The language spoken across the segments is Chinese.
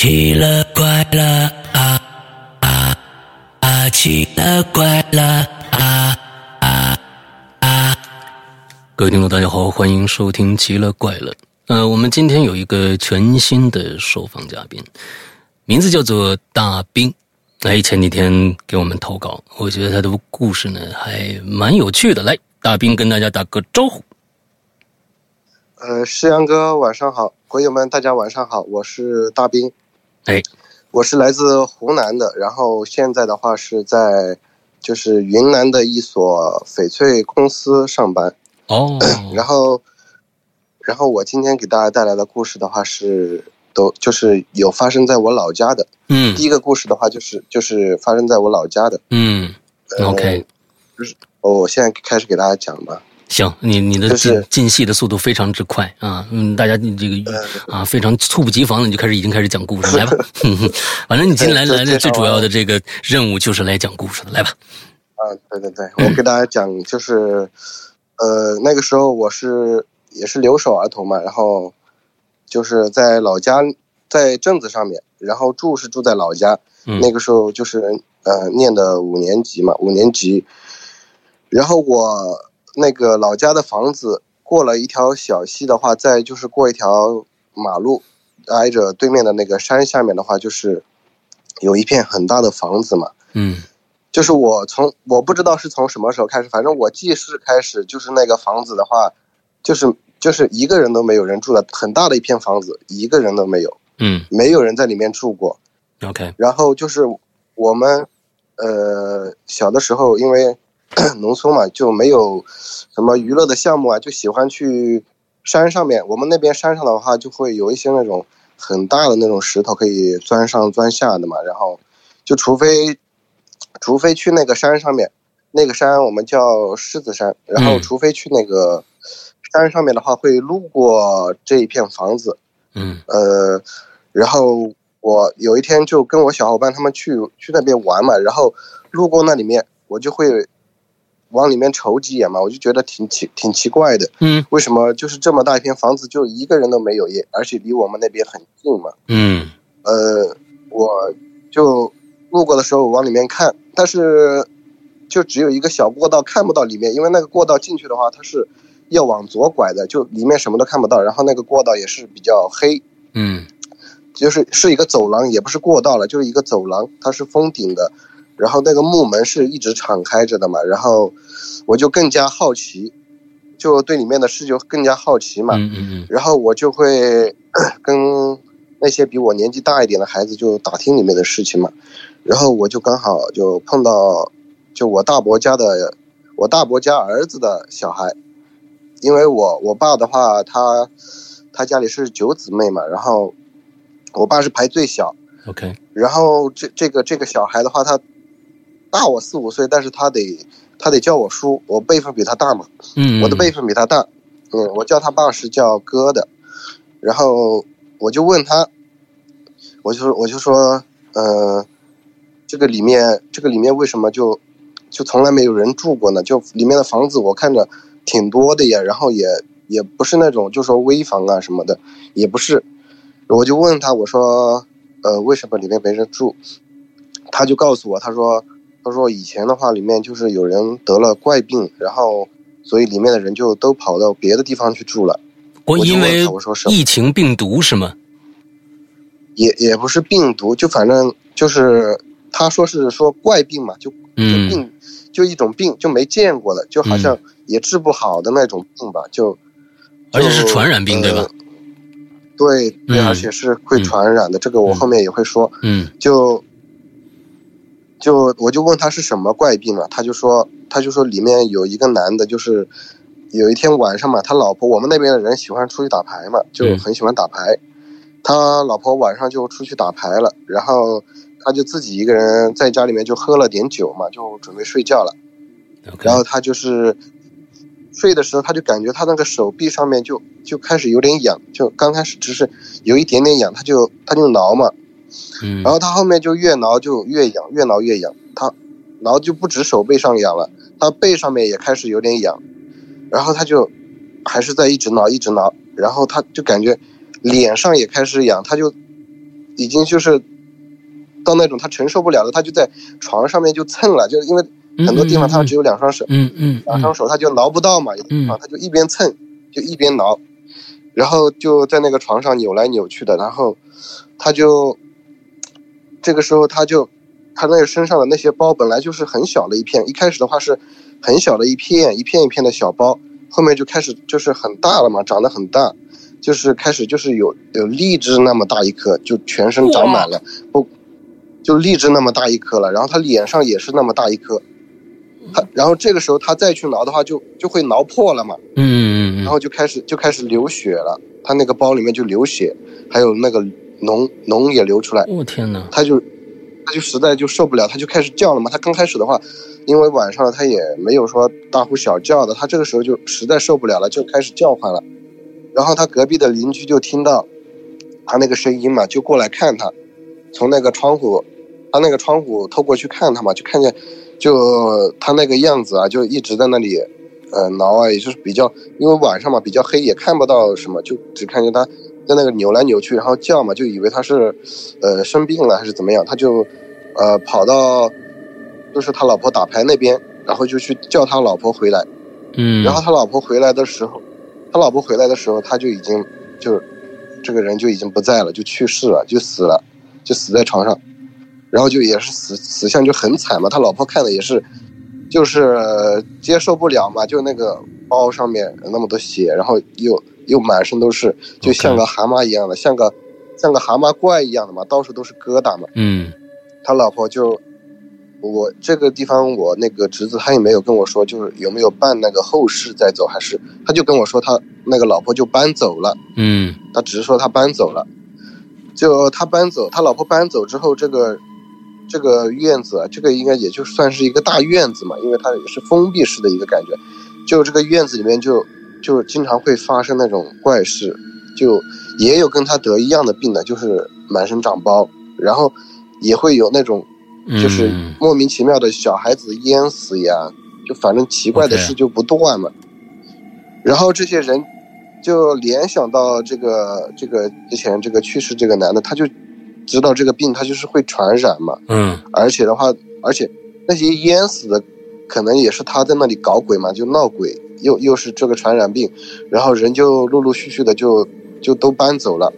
奇了怪了啊啊啊！奇了怪了啊啊啊！各位听众，大家好，欢迎收听《奇了怪了》。呃，我们今天有一个全新的受访嘉宾，名字叫做大兵。来，前几天给我们投稿，我觉得他的故事呢还蛮有趣的。来，大兵跟大家打个招呼。呃，诗阳哥，晚上好，朋友们，大家晚上好，我是大兵。哎，我是来自湖南的，然后现在的话是在就是云南的一所翡翠公司上班。哦，然后，然后我今天给大家带来的故事的话是都就是有发生在我老家的。嗯第一个故事的话就是就是发生在我老家的。嗯，OK，哦，我现在开始给大家讲吧。行，你你的进进戏的速度非常之快啊，嗯，大家你这个啊非常猝不及防的你就开始已经开始讲故事，来吧 反正你今天来来的最主要的这个任务就是来讲故事的，来吧。啊，对对对，我给大家讲，就是，呃，那个时候我是也是留守儿童嘛，然后就是在老家，在镇子上面，然后住是住在老家，嗯那个时候就是呃念的五年级嘛，五年级，然后我那个老家的房子过了一条小溪的话，再就是过一条马路，挨着对面的那个山下面的话，就是有一片很大的房子嘛。嗯就是我从我不知道是从什么时候开始，反正我记事开始就是那个房子的话，就是就是一个人都没有人住的，很大的一片房子，一个人都没有，嗯没有人在里面住过。，OK，然后就是我们呃小的时候，因为 农村嘛，就没有什么娱乐的项目啊，就喜欢去山上面。我们那边山上的话，就会有一些那种很大的那种石头可以钻上钻下的嘛。然后就除非除非去那个山上面，那个山我们叫狮子山，然后嗯除非去那个山上面的话，会路过这一片房子。嗯呃，然后我有一天就跟我小伙伴他们去去那边玩嘛，然后路过那里面，我就会往里面瞅几眼嘛，我就觉得挺奇挺奇怪的，嗯。为什么就是这么大一片房子就一个人都没有，也而且离我们那边很近嘛，嗯。呃，我就路过的时候往里面看，但是就只有一个小过道，看不到里面，因为那个过道进去的话，它是要往左拐的，就里面什么都看不到，然后那个过道也是比较黑。嗯。就是是一个走廊，也不是过道了，就是一个走廊，它是封顶的，然后那个木门是一直敞开着的嘛，然后我就更加好奇，就对里面的事就更加好奇嘛，嗯嗯然后我就会 跟那些比我年纪大一点的孩子就打听里面的事情嘛，然后我就刚好就碰到，就我大伯家的，我大伯家儿子的小孩，因为我我爸的话，他他家里是九姊妹嘛，然后我爸是排最小，，OK，然后这这个这个小孩的话，他大我四五岁，但是他得他得叫我叔，我辈分比他大嘛，嗯，我的辈分比他大，嗯，我叫他爸是叫哥的，然后我就问他，我就我就说，呃，这个里面这个里面为什么就就从来没有人住过呢？就里面的房子我看着挺多的呀，然后也也不是那种就说危房啊什么的，也不是，我就问他，我说，呃，为什么里面没人住？他就告诉我，他说，他说以前的话里面就是有人得了怪病，然后所以里面的人就都跑到别的地方去住了。我因为我说是疫情病毒是吗？也也不是病毒，就反正就是他说是说怪病嘛，就就嗯病、就一种病，就没见过的，就好像也治不好的那种病吧，就而且是传染病对吧呃对对，嗯而且是会传染的，这个我后面也会说。嗯就就我就问他是什么怪病嘛，他就说他就说里面有一个男的，就是有一天晚上嘛，他老婆我们那边的人喜欢出去打牌嘛，就嗯。很喜欢打牌，他老婆晚上就出去打牌了，然后他就自己一个人在家里面就喝了点酒嘛，就准备睡觉了。然后他就是睡的时候，他就感觉他那个手臂上面就就开始有点痒，就刚开始只是有一点点痒，他就他就挠嘛，嗯。然后他后面就越挠就越痒，越挠越痒，他挠就不止手背上痒了，他背上面也开始有点痒，然后他就还是在一直挠一直挠，然后他就感觉脸上也开始痒，他就已经就是到那种他承受不了了，他就在床上面就蹭了，就因为很多地方他只有两双手，嗯嗯两双手他就挠不到嘛，有的地方他就一边蹭就一边挠，然后就在那个床上扭来扭去的，然后他就这个时候他就他那个身上的那些包本来就是很小的一片，一开始的话是很小的一片一片一片的小包，后面就开始就是很大了嘛，长得很大，就是开始就是有有荔枝那么大一颗，就全身长满了，不就荔枝那么大一颗了，然后他脸上也是那么大一颗。他，然后这个时候他再去挠的话就，就会挠破了嘛，嗯嗯嗯，然后就开始就开始流血了，他那个包里面就流血，还有那个脓脓也流出来，我天哪，他就他就实在就受不了，他就开始叫了嘛。他刚开始的话，因为晚上了，他也没有说大呼小叫的，他这个时候就实在受不了了，就开始叫唤了。然后他隔壁的邻居就听到他那个声音嘛，就过来看他，从那个窗户，他那个窗户透过去看他嘛，就看见就他那个样子啊，就一直在那里呃挠啊，也就是比较因为晚上嘛比较黑，也看不到什么，就只看见他在那个扭来扭去，然后叫嘛，就以为他是呃生病了还是怎么样，他就呃跑到就是他老婆打牌那边，然后就去叫他老婆回来。嗯，然后他老婆回来的时候，他老婆回来的时候，他就已经就这个人就已经不在了，就去世了，就死了，就死在床上，然后就也是死死相就很惨嘛。他老婆看的也是，就是接受不了嘛，就那个包上面那么多血，然后又又满身都是，就像个蛤蟆一样的，像个像个蛤蟆怪一样的嘛，到处都是疙瘩嘛。嗯。他老婆就，我这个地方我那个侄子他也没有跟我说，就是有没有办那个后事再走，还是他就跟我说他那个老婆就搬走了，嗯。他只是说他搬走了，就他搬走，他老婆搬走之后，这个这个院子，这个应该也就算是一个大院子嘛，因为它也是封闭式的一个感觉，就这个院子里面就就经常会发生那种怪事，就也有跟他得一样的病的，就是满身长包，然后也会有那种嗯，就是莫名其妙的小孩子淹死呀，就反正奇怪的事就不断嘛。然后这些人就联想到这个这个之前这个去世这个男的，他就知道这个病他就是会传染嘛，嗯。而且的话，而且那些淹死的可能也是他在那里搞鬼嘛，就闹鬼，又又是这个传染病，然后人就陆陆续续的就就都搬走了。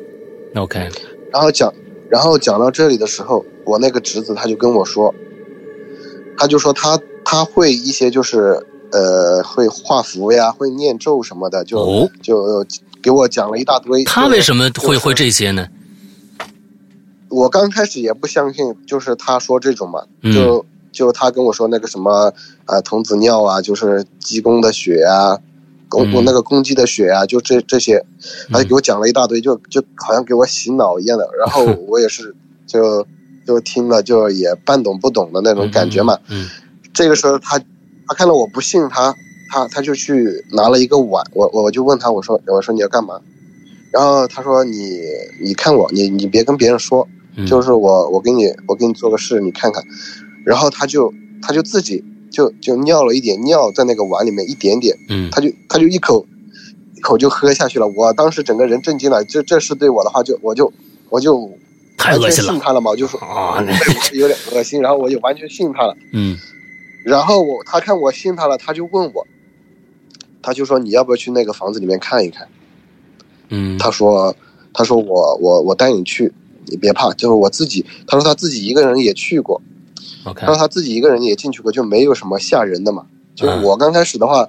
，OK，然后讲，然后讲到这里的时候，我那个侄子他就跟我说，他就说他他会一些就是呃会画符呀，会念咒什么的，就、哦，就给我讲了一大堆。他为什么会就是会这些呢？我刚开始也不相信，就是他说这种嘛，嗯就就他跟我说那个什么呃童子尿啊，就是鸡公的血啊，公、嗯那个公鸡的血啊，就这这些，他就给我讲了一大堆，就就好像给我洗脑一样的。然后 我也是就就听了就也半懂不懂的那种感觉嘛。嗯这个时候他他看到我不信他，他他就去拿了一个碗，我我就问他我说我说你要干嘛？然后他说你你看我你你别跟别人说，嗯，就是我我给你我给你做个事你看看，然后他就他就自己就就尿了一点尿在那个碗里面一点点，嗯他就他就一口一口就喝下去了。我当时整个人震惊了，这这事对我的话就我就我就完全太恶心了信他了嘛，我就说啊，有点恶心，然后我就完全信他了。嗯然后我他看我信他了，他就问我，他就说你要不要去那个房子里面看一看？嗯，他说他说我我我带你去，你别怕，就是我自己。他说他自己一个人也去过，OK，他说他自己一个人也进去过，就没有什么吓人的嘛。就我刚开始的话，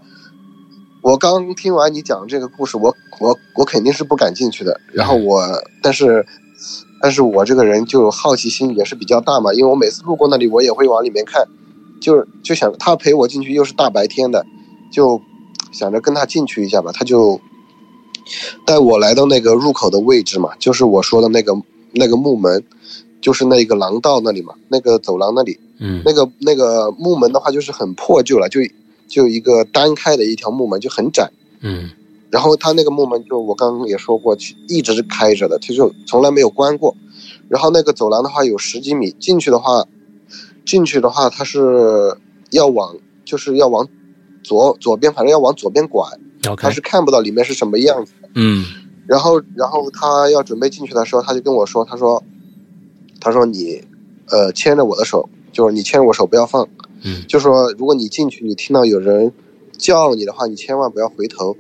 我刚听完你讲这个故事，我我我肯定是不敢进去的。然后我，但是，但是我这个人就好奇心也是比较大嘛，因为我每次路过那里，我也会往里面看，就是就想他陪我进去，又是大白天的，就想着跟他进去一下吧。他就带我来到那个入口的位置嘛，就是我说的那个那个木门，就是那个廊道那里嘛，那个走廊那里。嗯那个那个木门的话，就是很破旧了，就就一个单开的一条木门，就很窄。嗯然后他那个木门就我刚刚也说过，去一直是开着的，他就从来没有关过。然后那个走廊的话有十几米，进去的话，进去的话他是要往就是要往左左边，反正要往左边拐，他是看不到里面是什么样子。嗯然后然后他要准备进去的时候，他就跟我说，他说他说你，呃，牵着我的手，就是你牵着我手不要放，嗯就说如果你进去，你听到有人叫你的话，你千万不要回头。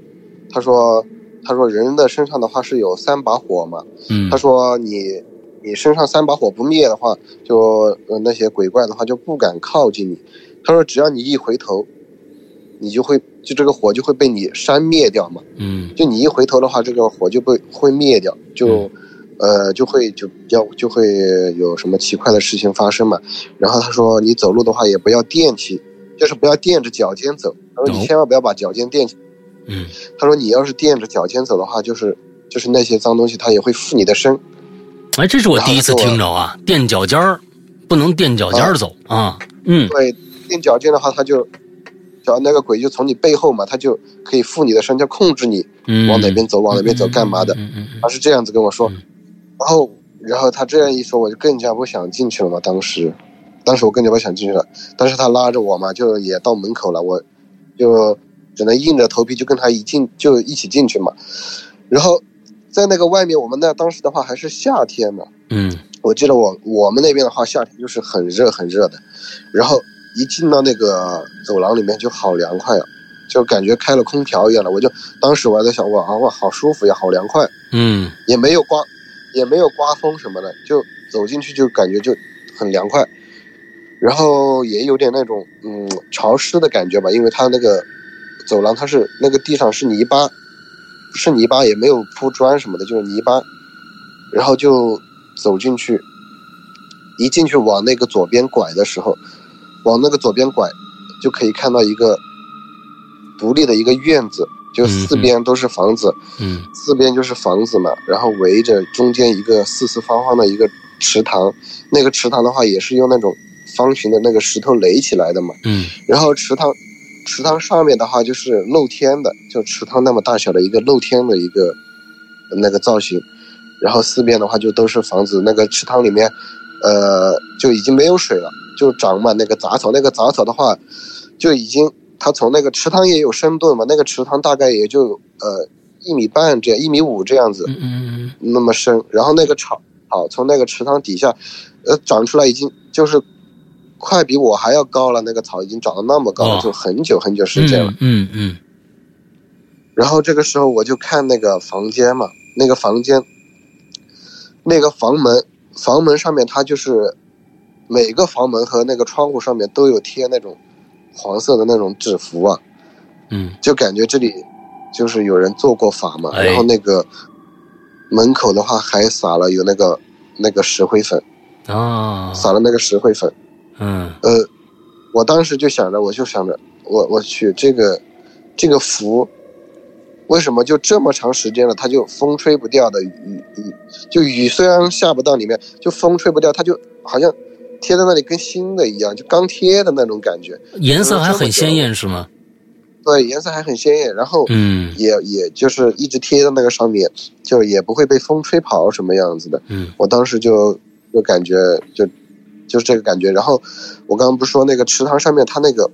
他说，他说人的身上的话是有三把火嘛，嗯他说你你身上三把火不灭的话，就呃那些鬼怪的话就不敢靠近你。他说只要你一回头，你就会就这个火就会被你扇灭掉嘛。嗯就你一回头的话，这个火就被会灭掉，就、呃就会就比较就会有什么奇怪的事情发生嘛。然后他说你走路的话也不要垫起，就是不要垫着脚尖走。他说哦你千万不要把脚尖垫起。嗯他说你要是垫着脚尖走的话，就是就是那些脏东西它也会附你的身。哎，这是我第一次听着啊，垫脚尖儿不能垫脚尖儿走啊。嗯对，垫脚尖的话，他就，脚那个鬼就从你背后嘛，他就可以附你的身，就控制你嗯，往哪边走，往哪边走，干嘛的。他是这样子跟我说嗯，然后，然后他这样一说，我就更加不想进去了嘛。当时，当时我更加不想进去了，但是他拉着我嘛，就也到门口了，我就只能硬着头皮就跟他一进就一起进去嘛。然后在那个外面，我们那当时的话还是夏天嘛，嗯我记得我我们那边的话，夏天就是很热很热的，然后一进到那个走廊里面就好凉快啊，就感觉开了空调一样的。我就当时我还在想，哇啊哇，好舒服呀，好凉快，嗯也没有刮，也没有刮风什么的，就走进去就感觉就很凉快，然后也有点那种嗯潮湿的感觉吧，因为它那个走廊它是那个地上是泥巴，是泥巴也没有铺砖什么的，就是泥巴，然后就走进去，一进去往那个左边拐的时候，往那个左边拐，就可以看到一个独立的一个院子，就四边都是房子，嗯四边就是房子嘛，然后围着中间一个四四方方的一个池塘，那个池塘的话也是用那种方形的那个石头垒起来的嘛，嗯。然后池塘，池塘上面的话就是露天的，就池塘那么大小的一个露天的一个那个造型，然后四边的话就都是房子，那个池塘里面，呃，就已经没有水了，就长满那个杂草，那个杂草的话，就已经它从那个池塘也有深度嘛，那个池塘大概也就呃一米半这样，一米五这样子，嗯嗯那么深，然后那个草草从那个池塘底下，呃，长出来已经就是快比我还要高了，那个草已经长得那么高了，哦。就很久很久时间了。嗯嗯。然后这个时候我就看那个房间嘛，那个房间，那个房门，房门上面它就是每个房门和那个窗户上面都有贴那种黄色的那种纸符啊，嗯就感觉这里就是有人做过法嘛。哎然后那个门口的话还撒了有那个那个石灰粉，啊撒了那个石灰粉。嗯呃，我当时就想着，我就想着，我我去这个这个符，为什么就这么长时间了，它就风吹不掉的雨雨，就雨虽然下不到里面，就风吹不掉，它就好像贴在那里跟新的一样，就刚贴的那种感觉。颜色还很鲜艳是吗？对，颜色还很鲜艳，然后嗯也也就是一直贴在那个上面，就也不会被风吹跑什么样子的。嗯我当时就就感觉就就是这个感觉。然后我刚刚不是说那个池塘上面它那个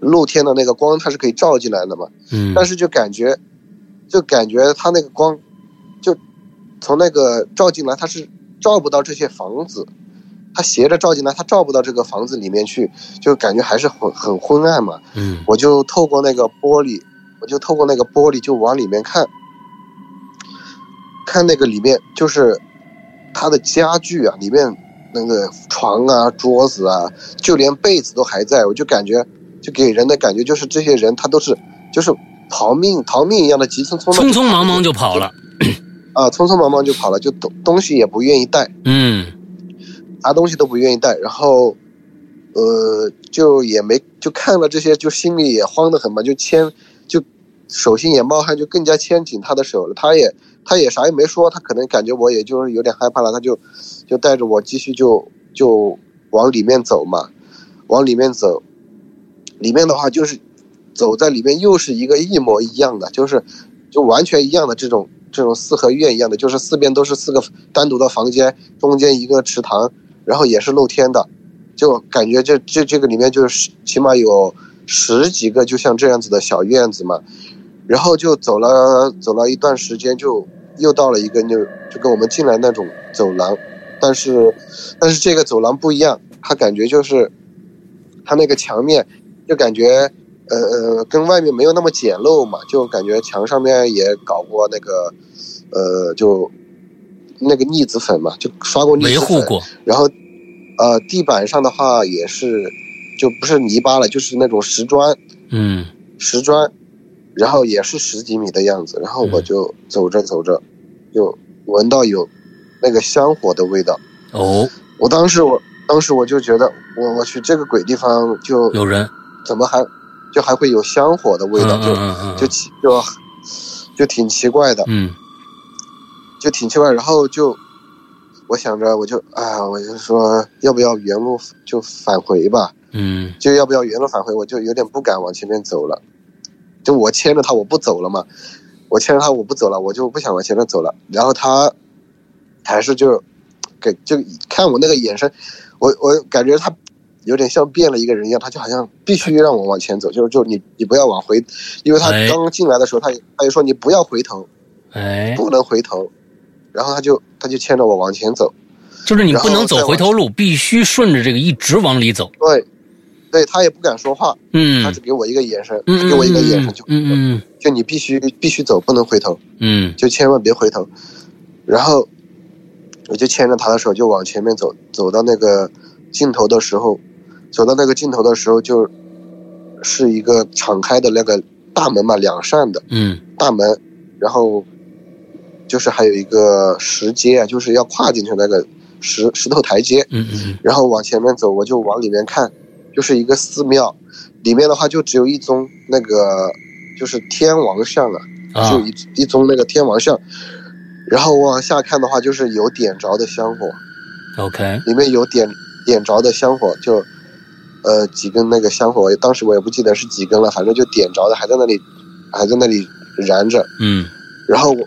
露天的那个光它是可以照进来的嘛？嗯，但是就感觉就感觉它那个光就从那个照进来，它是照不到这些房子。它斜着照进来，它照不到这个房子里面去，就感觉还是很很昏暗嘛。嗯我就透过那个玻璃，我就透过那个玻璃就往里面看，看那个里面就是他的家具啊，里面那个床啊、桌子啊，就连被子都还在，我就感觉就给人的感觉就是这些人他都是就是逃命逃命一样的急匆匆的匆匆忙忙就跑了。啊，匆匆忙忙就跑了，就东东西也不愿意带，嗯啥东西都不愿意带，然后，呃，就也没就看了这些，就心里也慌得很嘛，就牵，就手心也冒汗，就更加牵紧他的手了。他也他也啥也没说，他可能感觉我也就是有点害怕了，他就就带着我继续就就往里面走嘛，往里面走，里面的话就是走在里面又是一个一模一样的，就是就完全一样的这种这种四合院一样的，就是四边都是四个单独的房间，中间一个池塘。然后也是露天的，就感觉这这这个里面就是起码有十几个就像这样子的小院子嘛，然后就走了走了一段时间，就又到了一个就就跟我们进来那种走廊，但是但是这个走廊不一样，它感觉就是它那个墙面就感觉呃呃跟外面没有那么简陋嘛，就感觉墙上面也搞过那个呃就那个腻子粉嘛，就刷过腻子粉，维护过，然后呃地板上的话也是就不是泥巴了，就是那种石砖。嗯。石砖，然后也是十几米的样子，然后我就走着走着，就闻到有那个香火的味道。哦，我当时我当时我就觉得，我我去这个鬼地方就有人，怎么还就还会有香火的味道，嗯就就奇就就挺奇怪的，嗯就挺奇怪。然后就我想着，我就啊，我就说要不要原路就返回吧。嗯就要不要原路返回，我就有点不敢往前面走了。就我牵着他，我不走了嘛，我牵着他，我不走了，我就不想往前面走了。然后他还是就给就看我那个眼神，我我感觉他有点像变了一个人一样，他就好像必须让我往前走，就是就你你不要往回，因为他哎刚进来的时候，他他就说你不要回头，哎，不能回头，然后他就他就牵着我往前走，就是你不能走回头路，必须顺着这个一直往里走。对，对他也不敢说话，嗯他只给我一个眼神，嗯给我一个眼神就嗯嗯就你必须必须走，不能回头，嗯就千万别回头。然后我就牵着他的手就往前面走，走到那个尽头的时候，走到那个尽头的时候，就是一个敞开的那个大门嘛，两扇的嗯大门，然后就是还有一个石阶啊，就是要跨进去那个石石头台阶，嗯嗯然后往前面走，我就往里面看，就是一个寺庙，里面的话就只有一宗那个就是天王像啊，啊就一一宗那个天王像，然后往下看的话就是有点着的香火，，OK，里面有点点着的香火，就呃几根那个香火，当时我也不记得是几根了，反正就点着的，还在那里还在那里燃着，嗯。然后我，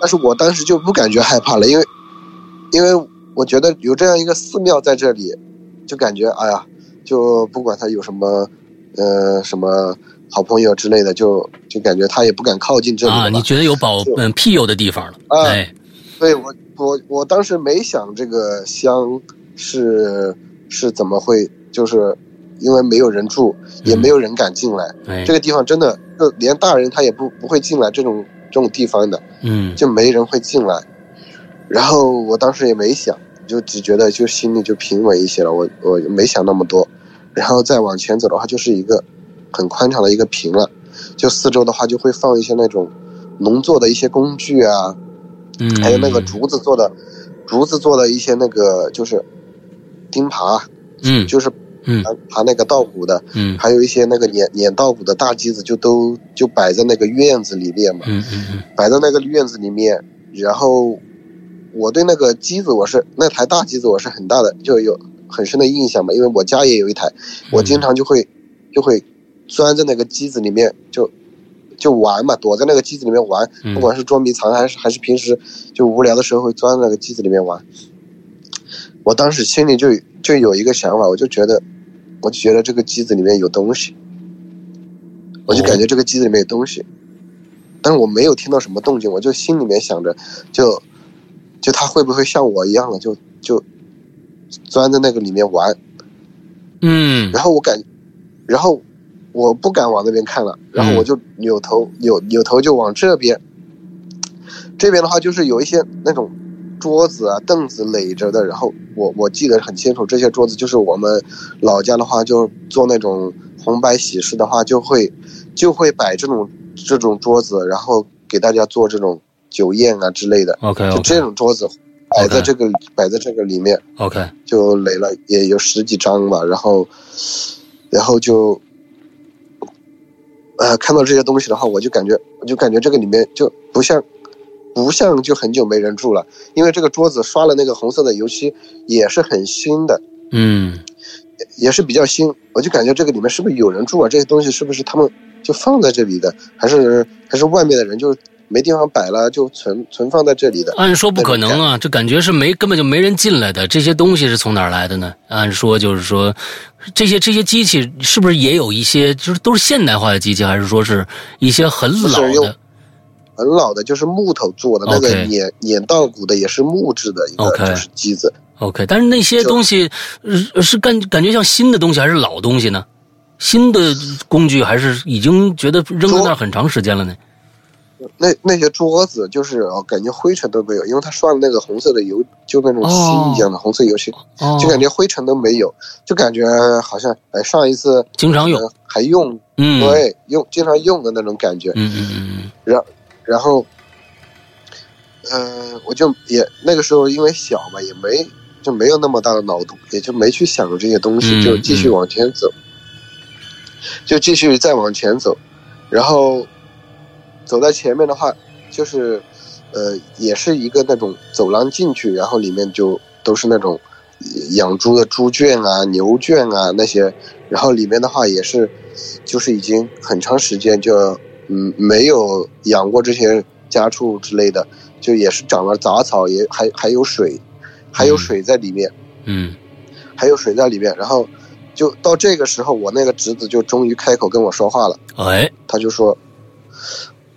但是我当时就不感觉害怕了，因为，因为我觉得有这样一个寺庙在这里，就感觉哎呀，就不管他有什么，呃，什么好朋友之类的，就就感觉他也不敢靠近这里啊，你觉得有保就嗯庇佑的地方了？啊哎，对我我我当时没想这个香是是怎么会，就是因为没有人住，也没有人敢进来，哎。这，个地方真的就连大人他也不不会进来这种这种地方的。嗯就没人会进来。然后我当时也没想，就只觉得就心里就平稳一些了。我我没想那么多，然后再往前走的话，就是一个很宽敞的一个屏了。就四周的话，就会放一些那种农作的一些工具啊，嗯，还有那个竹子做的竹子做的一些那个就是钉耙，嗯就是嗯爬爬那个稻谷的，嗯还有一些那个碾碾稻谷的大机子，就都就摆在那个院子里面嘛。嗯嗯嗯摆在那个院子里面，然后我对那个机子我是那台大机子我是很大的，就有很深的印象嘛，因为我家也有一台，我经常就会就会钻在那个机子里面就就玩嘛，躲在那个机子里面玩，嗯不管是捉迷藏还是还是平时就无聊的时候会钻在那个机子里面玩。我当时心里就就有一个想法，我就觉得，我就觉得这个机子里面有东西，我就感觉这个机子里面有东西，但是我没有听到什么动静，我就心里面想着，就就他会不会像我一样了，就就钻在那个里面玩，嗯。然后我感，然后我不敢往那边看了，然后我就扭头扭扭头就往这边，这边的话就是有一些那种桌子啊凳子垒着的，然后我我记得很清楚，这些桌子就是我们老家的话就做那种红白喜事的话就会就会摆这种这种桌子，然后给大家做这种酒宴啊之类的，，OK 就 OK 这种桌子摆在这个摆在这个里面。OK，就垒了也有十几张吧，然后，然后就，呃，看到这些东西的话，我就感觉，我就感觉这个里面就不像，不像就很久没人住了，因为这个桌子刷了那个红色的油漆，也是很新的，嗯也是比较新，我就感觉这个里面是不是有人住啊？这些东西是不是他们就放在这里的，还是还是外面的人就没地方摆了，就存存放在这里的？按说不可能啊，这感觉是没根本就没人进来的。这些东西是从哪儿来的呢？按说就是说，这些这些机器是不是也有一些就是都是现代化的机器，还是说是一些很老的？很老的，就是木头做的，那个碾碾稻谷的也是木质的一个就是机子。OK，但是那些东西呃是感感觉像新的东西还是老东西呢？新的工具还是已经觉得扔在那儿很长时间了呢？那那些桌子就是哦，感觉灰尘都没有，因为他刷了那个红色的油，就那种漆一样的红色油漆，哦，就感觉灰尘都没有，就感觉好像哎上一次经常用，呃还用，嗯，对，用经常用的那种感觉。嗯嗯嗯然后，嗯、我就也那个时候因为小嘛，也没就没有那么大的脑洞，也就没去想这些东西，嗯就继续往前走，就继续再往前走，然后走在前面的话，就是呃，也是一个那种走廊进去，然后里面就都是那种养猪的猪圈啊、牛圈啊那些，然后里面的话也是，就是已经很长时间就嗯没有养过这些家畜之类的，就也是长了杂草，也还还有水，还有嗯。水在里面，嗯。还有水在里面，然后就到这个时候，我那个侄子就终于开口跟我说话了。嗯，哎，他就说，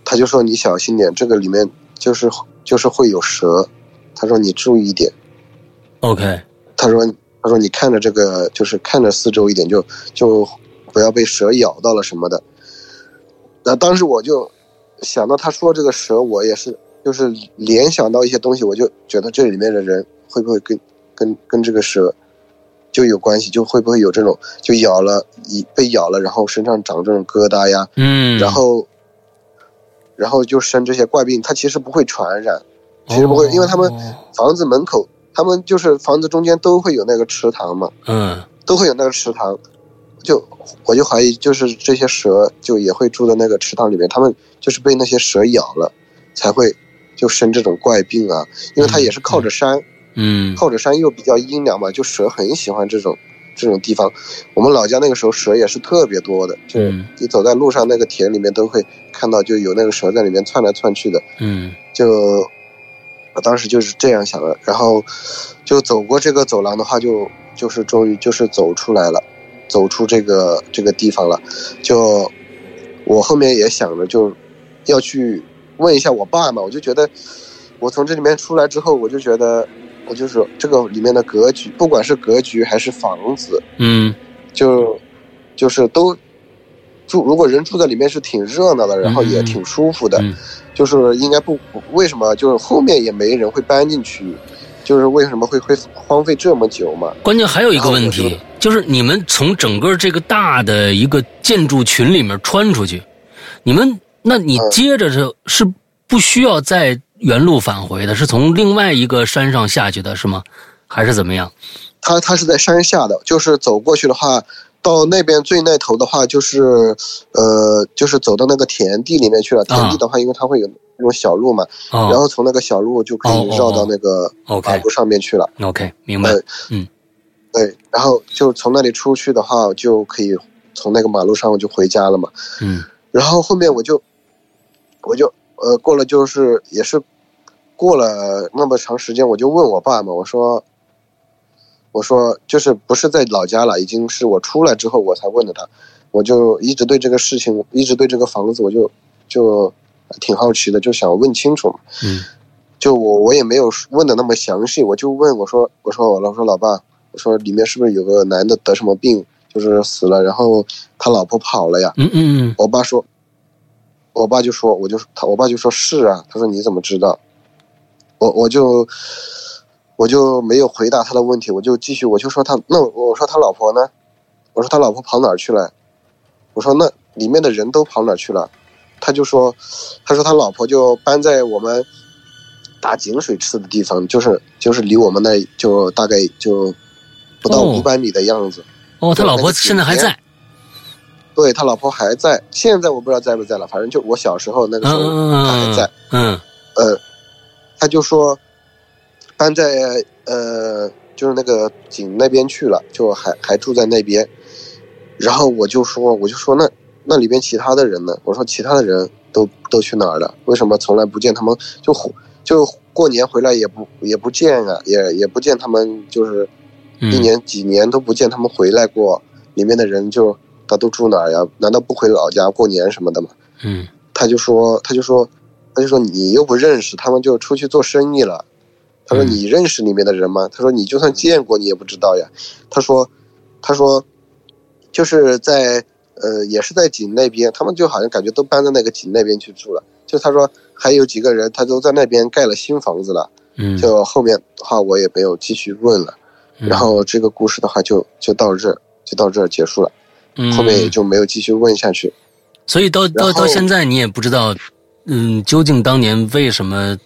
他就说你小心点，这个里面就是就是会有蛇，他说你注意一点，，OK，他说他说你看着这个就是看着四周一点，就就不要被蛇咬到了什么的。那当时我就想到他说这个蛇，我也是就是联想到一些东西，我就觉得这里面的人会不会跟跟跟这个蛇就有关系，就会不会有这种就咬了一被咬了，然后身上长这种疙瘩呀，嗯，然后，然后就生这些怪病，它其实不会传染，其实不会，因为他们哦房子门口，他们就是房子中间都会有那个池塘嘛，嗯都会有那个池塘，就我就怀疑，就是这些蛇就也会住在那个池塘里面，他们就是被那些蛇咬了，才会就生这种怪病啊，因为它也是靠着山，嗯靠着山又比较阴凉嘛，就蛇很喜欢这种这种地方。我们老家那个时候蛇也是特别多的，就嗯你走在路上那个田里面都会看到，就有那个蛇在里面窜来窜去的。嗯就我当时就是这样想的，然后就走过这个走廊的话就，就是终于就是走出来了，走出这个这个地方了。就我后面也想着就要去问一下我爸嘛，我就觉得我从这里面出来之后，我就觉得我就是这个里面的格局，不管是格局还是房子，嗯。就就是都住，如果人住在里面是挺热闹的，然后也嗯挺舒服的，嗯。就是应该不为什么就是后面也没人会搬进去，就是为什么会会荒废这么久嘛？关键还有一个问题就，就是你们从整个这个大的一个建筑群里面穿出去，你们，那你嗯接着是是不需要再原路返回的，是从另外一个山上下去的，是吗？还是怎么样？它它是在山下的，就是走过去的话，到那边最那头的话，就是呃，就是走到那个田地里面去了。田地的话，因为它会有那种小路嘛，哦，然后从那个小路就可以绕到那个马路上面去了。OK，明白呃。嗯对，然后就从那里出去的话，就可以从那个马路上我就回家了嘛。嗯然后后面我就，我就呃过了就是也是过了那么长时间，我就问我爸嘛，我说，我说就是不是在老家了，已经是我出来之后我才问的他，我就一直对这个事情，一直对这个房子，我就就挺好奇的，就想问清楚嘛。嗯就我我也没有问的那么详细，我就问我说我说我老说老爸，我说里面是不是有个男的得什么病，就是死了，然后他老婆跑了呀？嗯嗯我爸说，我爸就说，我就他，我爸就说是啊，他说你怎么知道？我我就我就没有回答他的问题，我就继续，我就说他那我我说他老婆呢？我说他老婆跑哪儿去了？我说那里面的人都跑哪儿去了？他就说，他说他老婆就搬在我们打井水吃的地方，就是就是离我们那就大概就不到哦五百米的样子。哦，他老婆现在还在。对他老婆还在，现在我不知道在不在了，反正就我小时候那个时候嗯他还在。嗯呃，他就说搬在呃就是那个井那边去了，就还还住在那边。然后我就说，我就说那那里边其他的人呢？我说其他的人都都去哪儿了？为什么从来不见他们？就就过年回来也不也不见啊，也也不见他们，就是嗯，一年几年都不见他们回来过。里面的人就他都住哪儿呀？难道不回老家过年什么的吗？嗯他就说，他就说，他就说你又不认识，他们就出去做生意了。他说嗯你认识里面的人吗？他说你就算见过你也不知道呀。他说，他说，就是在呃也是在井那边，他们就好像感觉都搬到那个井那边去住了。就他说还有几个人，他都在那边盖了新房子了。嗯，就后面的话我也没有继续问了。嗯然后这个故事的话就就到这儿，就到这儿结束了，后面也嗯就没有继续问下去。所以到到到现在，你也不知道，嗯，究竟当年为什么，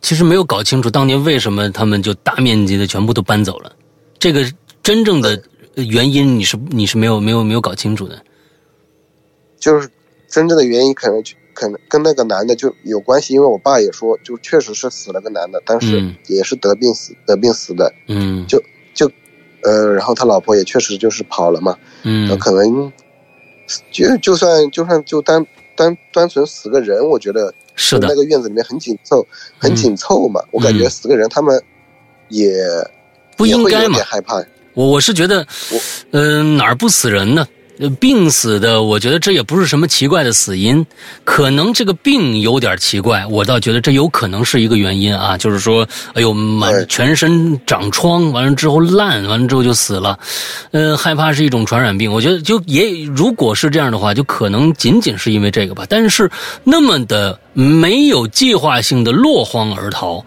其实没有搞清楚当年为什么他们就大面积的全部都搬走了，这个真正的原因你是你是没有没有没有搞清楚的。就是真正的原因可能就可能跟那个男的就有关系，因为我爸也说，就确实是死了个男的，但是嗯。也是得病死得病死的，嗯。就就呃，然后他老婆也确实就是跑了嘛，嗯。可能就就算就算就单单单纯死个人，我觉得是的。那，个院子里面很紧凑，很紧凑嘛，我感觉嗯。死个人他们也不应该嘛。我我是觉得我，嗯、哪儿不死人呢？呃病死的，我觉得这也不是什么奇怪的死因，可能这个病有点奇怪，我倒觉得这有可能是一个原因啊，就是说，哎呦，满全身长疮，完了之后烂，完了之后就死了，呃，害怕是一种传染病，我觉得就也如果是这样的话，就可能仅仅是因为这个吧，但是那么的没有计划性的落荒而逃，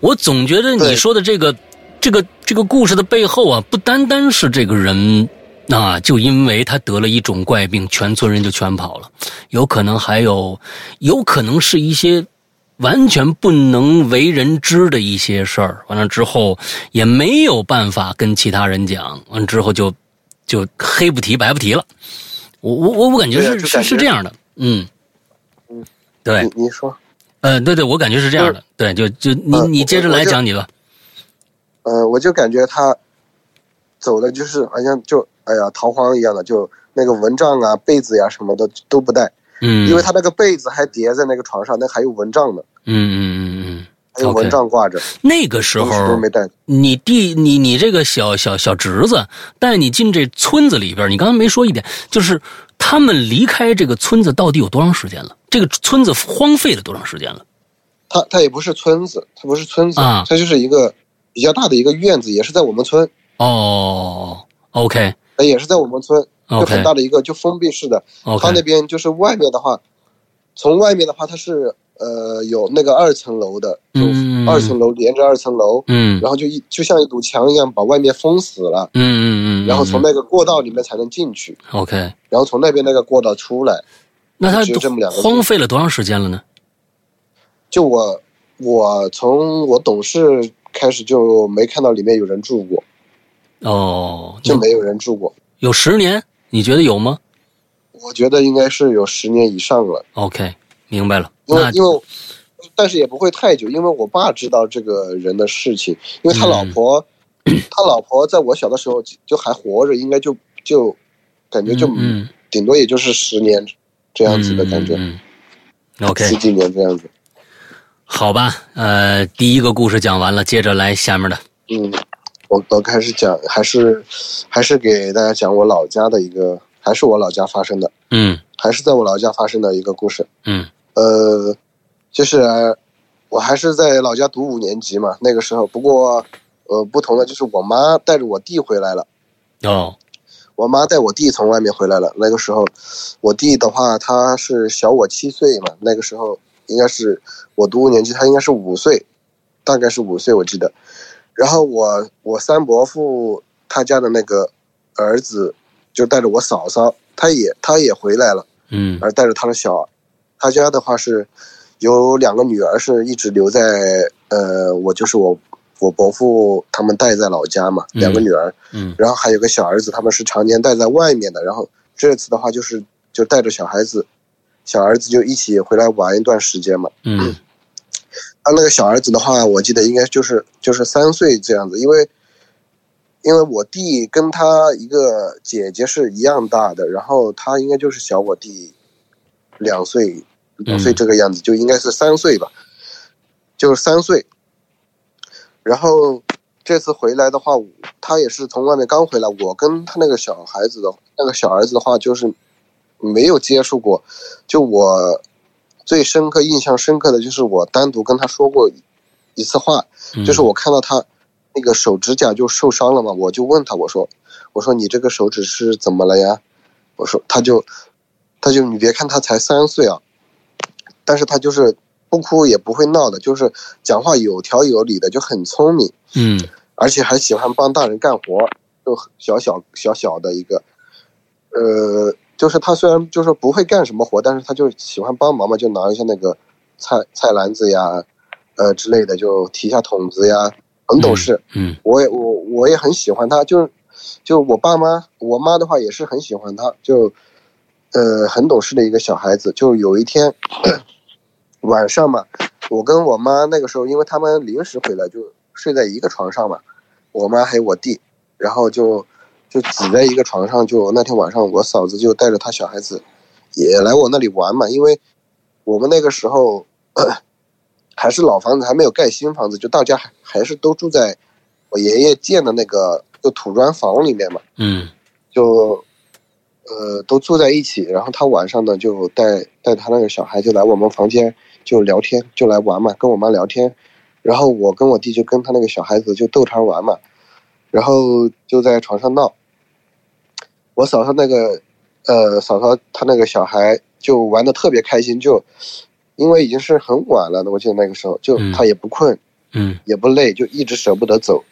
我总觉得你说的这个这个这个故事的背后啊，不单单是这个人啊，就因为他得了一种怪病，全村人就全跑了，有可能还有，有可能是一些完全不能为人知的一些事儿。完了之后也没有办法跟其他人讲，完了之后就就黑不提白不提了。我我我我感觉是是是这样的，嗯。嗯，对，你你说。呃，对对，我感觉是这样的，对，就就你呃你接着来讲你吧，呃，我就感觉他走的就是好像就哎呀逃荒一样的，就那个蚊帐啊、被子呀、什么的都不带，嗯，因为他那个被子还叠在那个床上，那还有蚊帐呢，嗯嗯嗯嗯，还有蚊帐挂着，那个时候没带。你弟你你这个小小小侄子带你进这村子里边，你刚才没说一点，就是他们离开这个村子到底有多长时间了？这个村子荒废了多长时间了？他他也不是村子，他不是村子，啊他就是一个比较大的一个院子，也是在我们村，哦，OK 呃也是在我们村，就很大的一个就封闭式的。它那边就是外面的话，从外面的话它是呃有那个二层楼的，就嗯二层楼连着二层楼，嗯然后就一就像一堵墙一样把外面封死了。嗯嗯嗯，然后从那个过道里面才能进去，OK，然后从那边那个过道出来。那他只有这么两个荒废了多长时间了呢？就我我从我懂事开始就没看到里面有人住过，哦，就没有人住过。有十年，你觉得有吗我觉得应该是有十年以上了，？OK，明白了。因为因为，但是也不会太久，因为我爸知道这个人的事情，因为他老婆，他老婆在我小的时候就就还活着，应该就就感觉就嗯顶多也就是十年这样子的感觉，嗯嗯 OK，十几年这样子。好吧，呃，第一个故事讲完了，接着来下面的。嗯，我我开始讲，还是还是给大家讲我老家的一个，还是我老家发生的，嗯还是在我老家发生的一个故事。嗯呃，就是我还是在老家读五年级嘛，那个时候，不过呃，不同的就是我妈带着我弟回来了。哦我妈带我弟从外面回来了。那个时候，我弟的话，他是小我七岁嘛。那个时候应该是我读五年级，他应该是五岁，大概是五岁，我记得。然后我我三伯父他家的那个儿子，就带着我嫂嫂，他也他也回来了，嗯而带着他的小，他家的话是有两个女儿是一直留在呃，我就是我我伯父他们带在老家嘛，嗯两个女儿。嗯然后还有个小儿子，他们是常年待在外面的。然后这次的话，就是就带着小孩子，小儿子就一起回来玩一段时间嘛。嗯 他那个小儿子的话，我记得应该就是就是三岁这样子，因为因为我弟跟他一个姐姐是一样大的，然后他应该就是小我弟两岁两岁这个样子，就应该是三岁吧，就是三岁。然后这次回来的话，他也是从外面刚回来，我跟他那个小孩子的那个小儿子的话，就是没有接触过，就我最深刻、印象深刻的就是我单独跟他说过一次话，嗯就是我看到他那个手指甲就受伤了嘛，我就问他，我说，我说你这个手指是怎么了呀？我说，他就，他就你别看他才三岁啊，但是他就是不哭也不会闹的，就是讲话有条有理的，就很聪明，嗯而且还喜欢帮大人干活，就小小小小的一个，呃，就是他虽然就是不会干什么活，但是他就喜欢帮忙嘛，就拿一下那个菜菜篮子呀，呃之类的，就提一下桶子呀，很懂事。嗯我也我我也很喜欢他，就就我爸妈我妈的话也是很喜欢他，就呃很懂事的一个小孩子。就有一天晚上嘛，我跟我妈那个时候，因为他们临时回来，就睡在一个床上嘛，我妈还有我弟，然后就就挤在一个床上。就那天晚上，我嫂子就带着她小孩子也来我那里玩嘛，因为我们那个时候还是老房子，还没有盖新房子，就大家还还是都住在我爷爷建的那个就土砖房里面嘛，嗯就呃都住在一起。然后他晚上呢就带带他那个小孩就来我们房间就聊天，就来玩嘛，跟我妈聊天。然后我跟我弟就跟他那个小孩子就逗他玩嘛，然后就在床上闹。我嫂嫂那个呃嫂嫂她那个小孩就玩的特别开心，就因为已经是很晚了，我记得那个时候就嗯他也不困，嗯也不累，就一直舍不得走，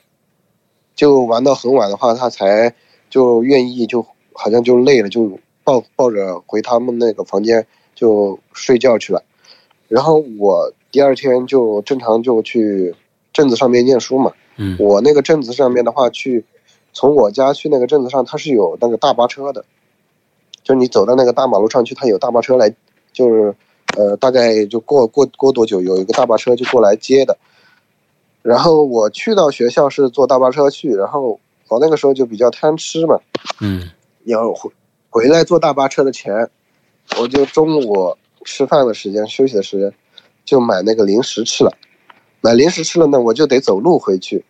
就玩到很晚的话，他才就愿意，就好像就累了，就抱抱着回他们那个房间就睡觉去了。然后我第二天就正常就去镇子上面念书嘛。嗯我那个镇子上面的话，去从我家去那个镇子上，它是有那个大巴车的，就你走到那个大马路上去，它有大巴车来，就是呃大概就过过过多久有一个大巴车就过来接的。然后我去到学校是坐大巴车去，然后我那个时候就比较贪吃嘛，嗯要回回来坐大巴车的钱，我就中午吃饭的时间、休息的时间，就买那个零食吃了。买零食吃了呢，我就得走路回去。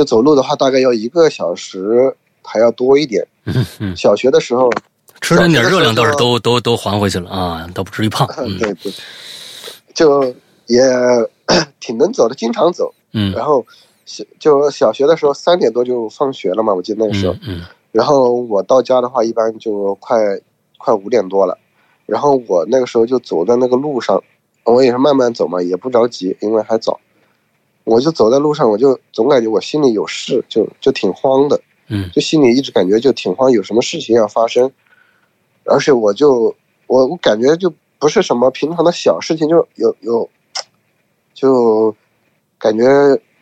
就走路的话，大概要一个小时，还要多一点。嗯嗯，小学的时候，吃了点热量倒是都都都还回去了啊，倒不至于胖。嗯对对，就也 挺能走的，经常走。嗯然后小就小学的时候三点多就放学了嘛，我记得那个时候。嗯嗯然后我到家的话，一般就快快五点多了。然后我那个时候就走在那个路上，我也是慢慢走嘛，也不着急，因为还早。我就走在路上，我就总感觉我心里有事，就就挺慌的，嗯就心里一直感觉就挺慌，有什么事情要发生。而且我就我我感觉就不是什么平常的小事情，就有有，就感觉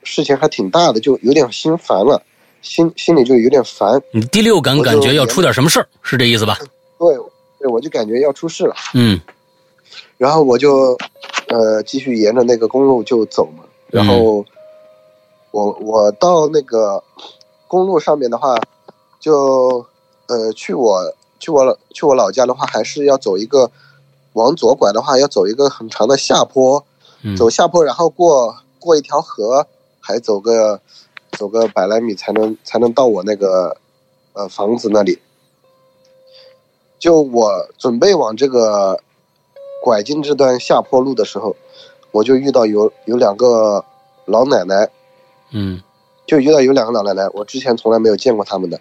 事情还挺大的，就有点心烦了，心心里就有点烦。你第六感感觉要出点什么事儿，是这意思吧？对，对，我就感觉要出事了。嗯然后我就呃继续沿着那个公路就走嘛。然后我我到那个公路上面的话，就呃去我去我老去我老家的话，还是要走一个往左拐的话，要走一个很长的下坡，嗯走下坡，然后过过一条河，还走个走个百来米才能才能到我那个呃房子那里。就我准备往这个拐进这段下坡路的时候，我就遇到有有两个老奶奶，嗯就遇到有两个老奶奶，我之前从来没有见过他们的。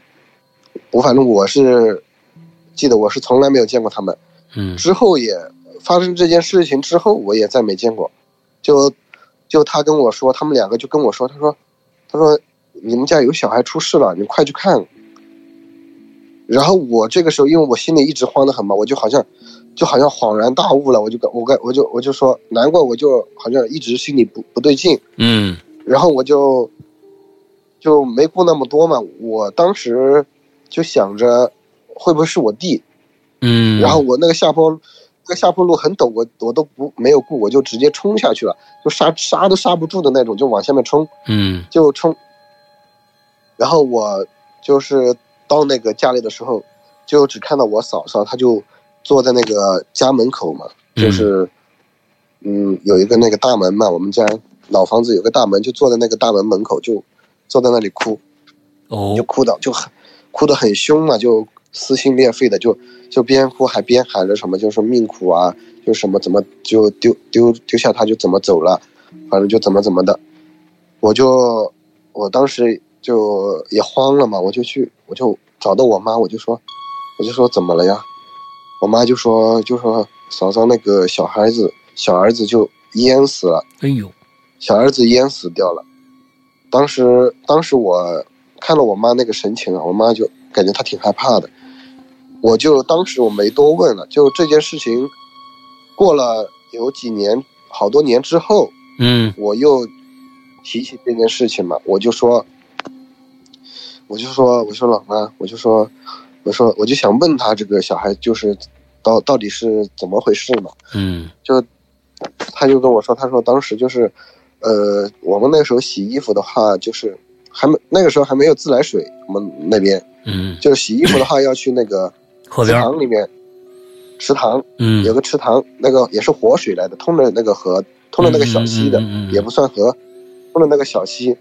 我反正我是记得我是从来没有见过他们。嗯之后也发生这件事情之后，我也再没见过。就就他跟我说，他们两个就跟我说，他说他说你们家有小孩出事了，你快去看。然后我这个时候，因为我心里一直慌得很嘛，我就好像就好像恍然大悟了，我就跟我跟我就我就说，难怪我就好像一直心里不不对劲。嗯然后我就就没顾那么多嘛，我当时就想着会不会是我弟，嗯，然后我那个下坡，那个下坡路很陡，我我都不没有顾，我就直接冲下去了，就刹刹都刹不住的那种，就往下面冲，嗯就冲。然后我就是到那个家里的时候，就只看到我嫂嫂，她就坐在那个家门口嘛，就是，嗯，有一个那个大门嘛，我们家老房子有个大门，就坐在那个大门门口，就坐在那里哭，哦。就哭的就很哭的很凶嘛，就撕心裂肺的，就就边哭还边喊着什么，就是命苦啊，就什么怎么就丢丢丢下他就怎么走了，反正就怎么怎么的，我就我当时就也慌了嘛，我就去我就找到我妈，我就说我就说怎么了呀？我妈就说就说嫂嫂那个小孩子小儿子就淹死了，哎呦，小儿子淹死掉了。当时当时我看了我妈那个神情啊，我妈就感觉她挺害怕的。我就当时我没多问了，就这件事情过了有几年，好多年之后，嗯我又提起这件事情嘛，我就说，我就说，我说老妈，我就说，我说我就想问他这个小孩就是到到底是怎么回事嘛，嗯。就他就跟我说，他说当时就是，呃，我们那时候洗衣服的话，就是还没那个时候还没有自来水，我们那边嗯，就是洗衣服的话要去那个 池河，塘里面，池塘嗯。有个池塘，那个也是活水来的，通着那个河，通着那个小溪的，嗯嗯嗯嗯嗯。也不算河，通着那个小溪，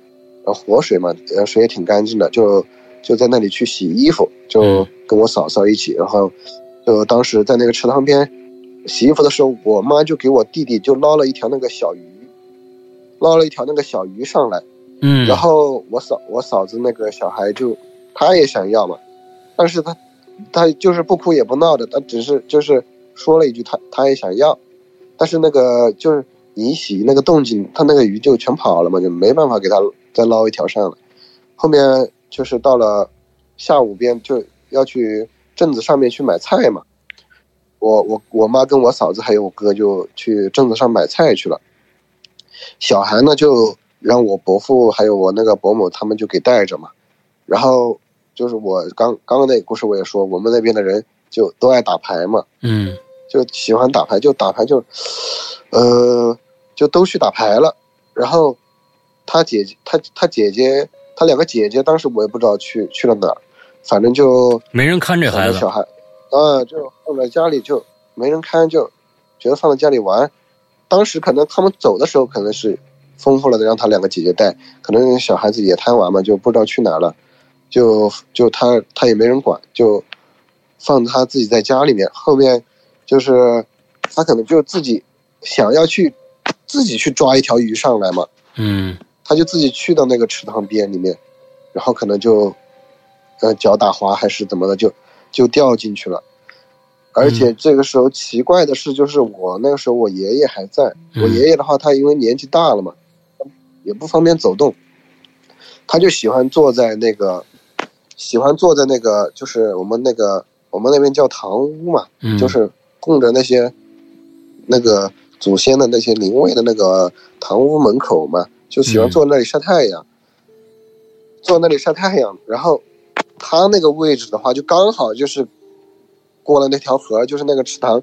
呃，活水嘛，呃，水也挺干净的，就就在那里去洗衣服，就嗯跟我嫂嫂一起，然后就当时在那个池塘边洗衣服的时候，我妈就给我弟弟就捞了一条那个小鱼，捞了一条那个小鱼上来，嗯，然后我嫂我嫂子那个小孩就他也想要嘛，但是他他就是不哭也不闹的，他只是就是说了一句他他也想要，但是那个就是你洗那个动静，他那个鱼就全跑了嘛，就没办法给他再捞一条上来。后面就是到了下午边就要去镇子上面去买菜嘛，我我我妈跟我嫂子还有我哥就去镇子上买菜去了，小孩呢就让我伯父还有我那个伯母他们就给带着嘛，然后就是我刚刚刚那个故事我也说，我们那边的人就都爱打牌嘛，嗯。就喜欢打牌，就打牌就，呃，就都去打牌了。然后他姐姐，他他姐姐，他两个姐姐，当时我也不知道去去了哪儿，反正就没人看这孩子小，孩，啊，就放在家里就没人看，就觉得放在家里玩。当时可能他们走的时候可能是丰富了的，让他两个姐姐带，可能小孩子也贪玩嘛，就不知道去哪了，就就他他也没人管，就放他自己在家里面。后面就是他可能就自己想要去自己去抓一条鱼上来嘛，嗯他就自己去到那个池塘边里面，然后可能就，呃，脚打滑还是怎么的，就就掉进去了。而且这个时候奇怪的是，就是我那个时候我爷爷还在，嗯。我爷爷的话，他因为年纪大了嘛，也不方便走动，他就喜欢坐在那个，喜欢坐在那个，就是我们那个我们那边叫堂屋嘛，嗯，就是供着那些那个祖先的那些灵位的那个堂屋门口嘛，就喜欢嗯。坐那里晒太阳，坐那里晒太阳。然后他那个位置的话，就刚好就是过了那条河，就是那个池塘，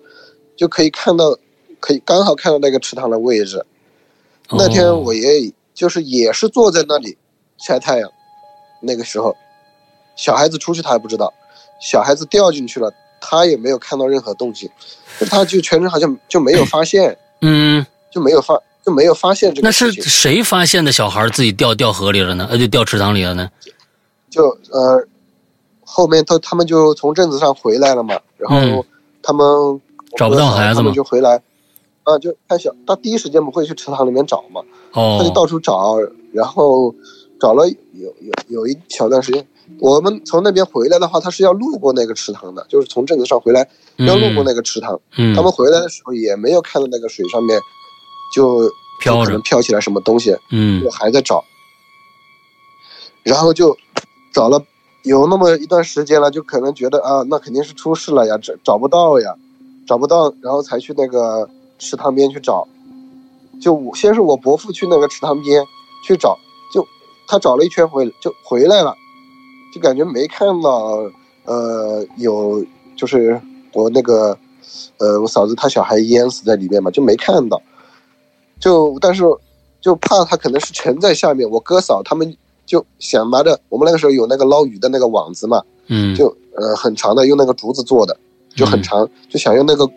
就可以看到，可以刚好看到那个池塘的位置。那天哦我爷爷就是也是坐在那里晒太阳，那个时候，小孩子出去他还不知道，小孩子掉进去了，他也没有看到任何动静，就他就全程好像就没有发现，嗯，就没有发就没有发现这个那是谁发现的小孩自己掉掉河里了呢？呃，就掉池塘里了呢？就呃后面他他们就从镇子上回来了嘛，然后嗯他们找不到孩子他们就回来，啊，就看小他第一时间不会去池塘里面找嘛，他就哦，到处找，然后找了有有有一小段时间。我们从那边回来的话，他是要路过那个池塘的，就是从镇子上回来要路过那个池塘。嗯，他们回来的时候也没有看到那个水上面就飘着就可能飘起来什么东西，嗯就还在找。然后就找了有那么一段时间了，就可能觉得啊，那肯定是出事了呀，找找不到呀，找不到，然后才去那个池塘边去找。就我先是我伯父去那个池塘边去找，就他找了一圈回就回来了，就感觉没看到呃有就是我那个呃我嫂子她小孩淹死在里面嘛，就没看到。就但是就怕他可能是沉在下面，我哥嫂他们就想拿着我们那个时候有那个捞鱼的那个网子嘛，嗯，就呃很长的，用那个竹子做的，就很长，就想用那个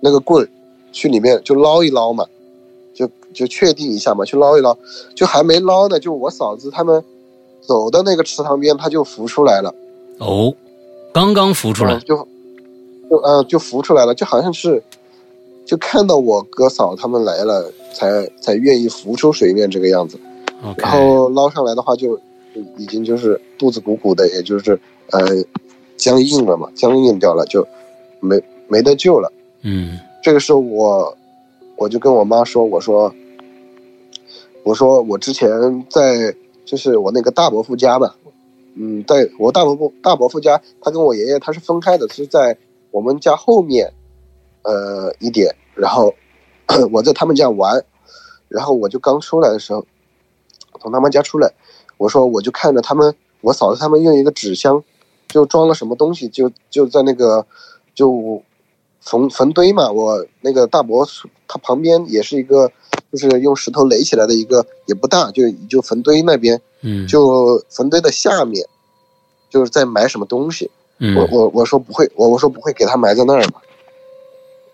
那个棍去里面就捞一捞嘛，就就确定一下嘛，去捞一捞，就还没捞呢，就我嫂子他们走到那个池塘边，他就浮出来了，哦，刚刚浮出来。嗯，就就呃就浮出来了，就好像是就看到我哥嫂他们来了，才才愿意浮出水面这个样子。然后捞上来的话就，已经就是肚子鼓鼓的，也就是呃僵硬了嘛，僵硬掉了，就没没得救了。嗯这个时候我我就跟我妈说，我说我说我之前在就是我那个大伯父家吧，嗯，在我大伯父大伯父家，他跟我爷爷他是分开的，是在我们家后面呃一点，然后 我在他们家玩，然后我就刚出来的时候，从他们家出来，我说我就看着他们，我嫂子他们用一个纸箱就装了什么东西，就就在那个就坟坟堆嘛，我那个大伯他旁边也是一个，就是用石头垒起来的一个，也不大，就就坟堆那边，嗯，就坟堆的下面，就是在埋什么东西。嗯。我我我说不会，我我说不会给他埋在那儿吧，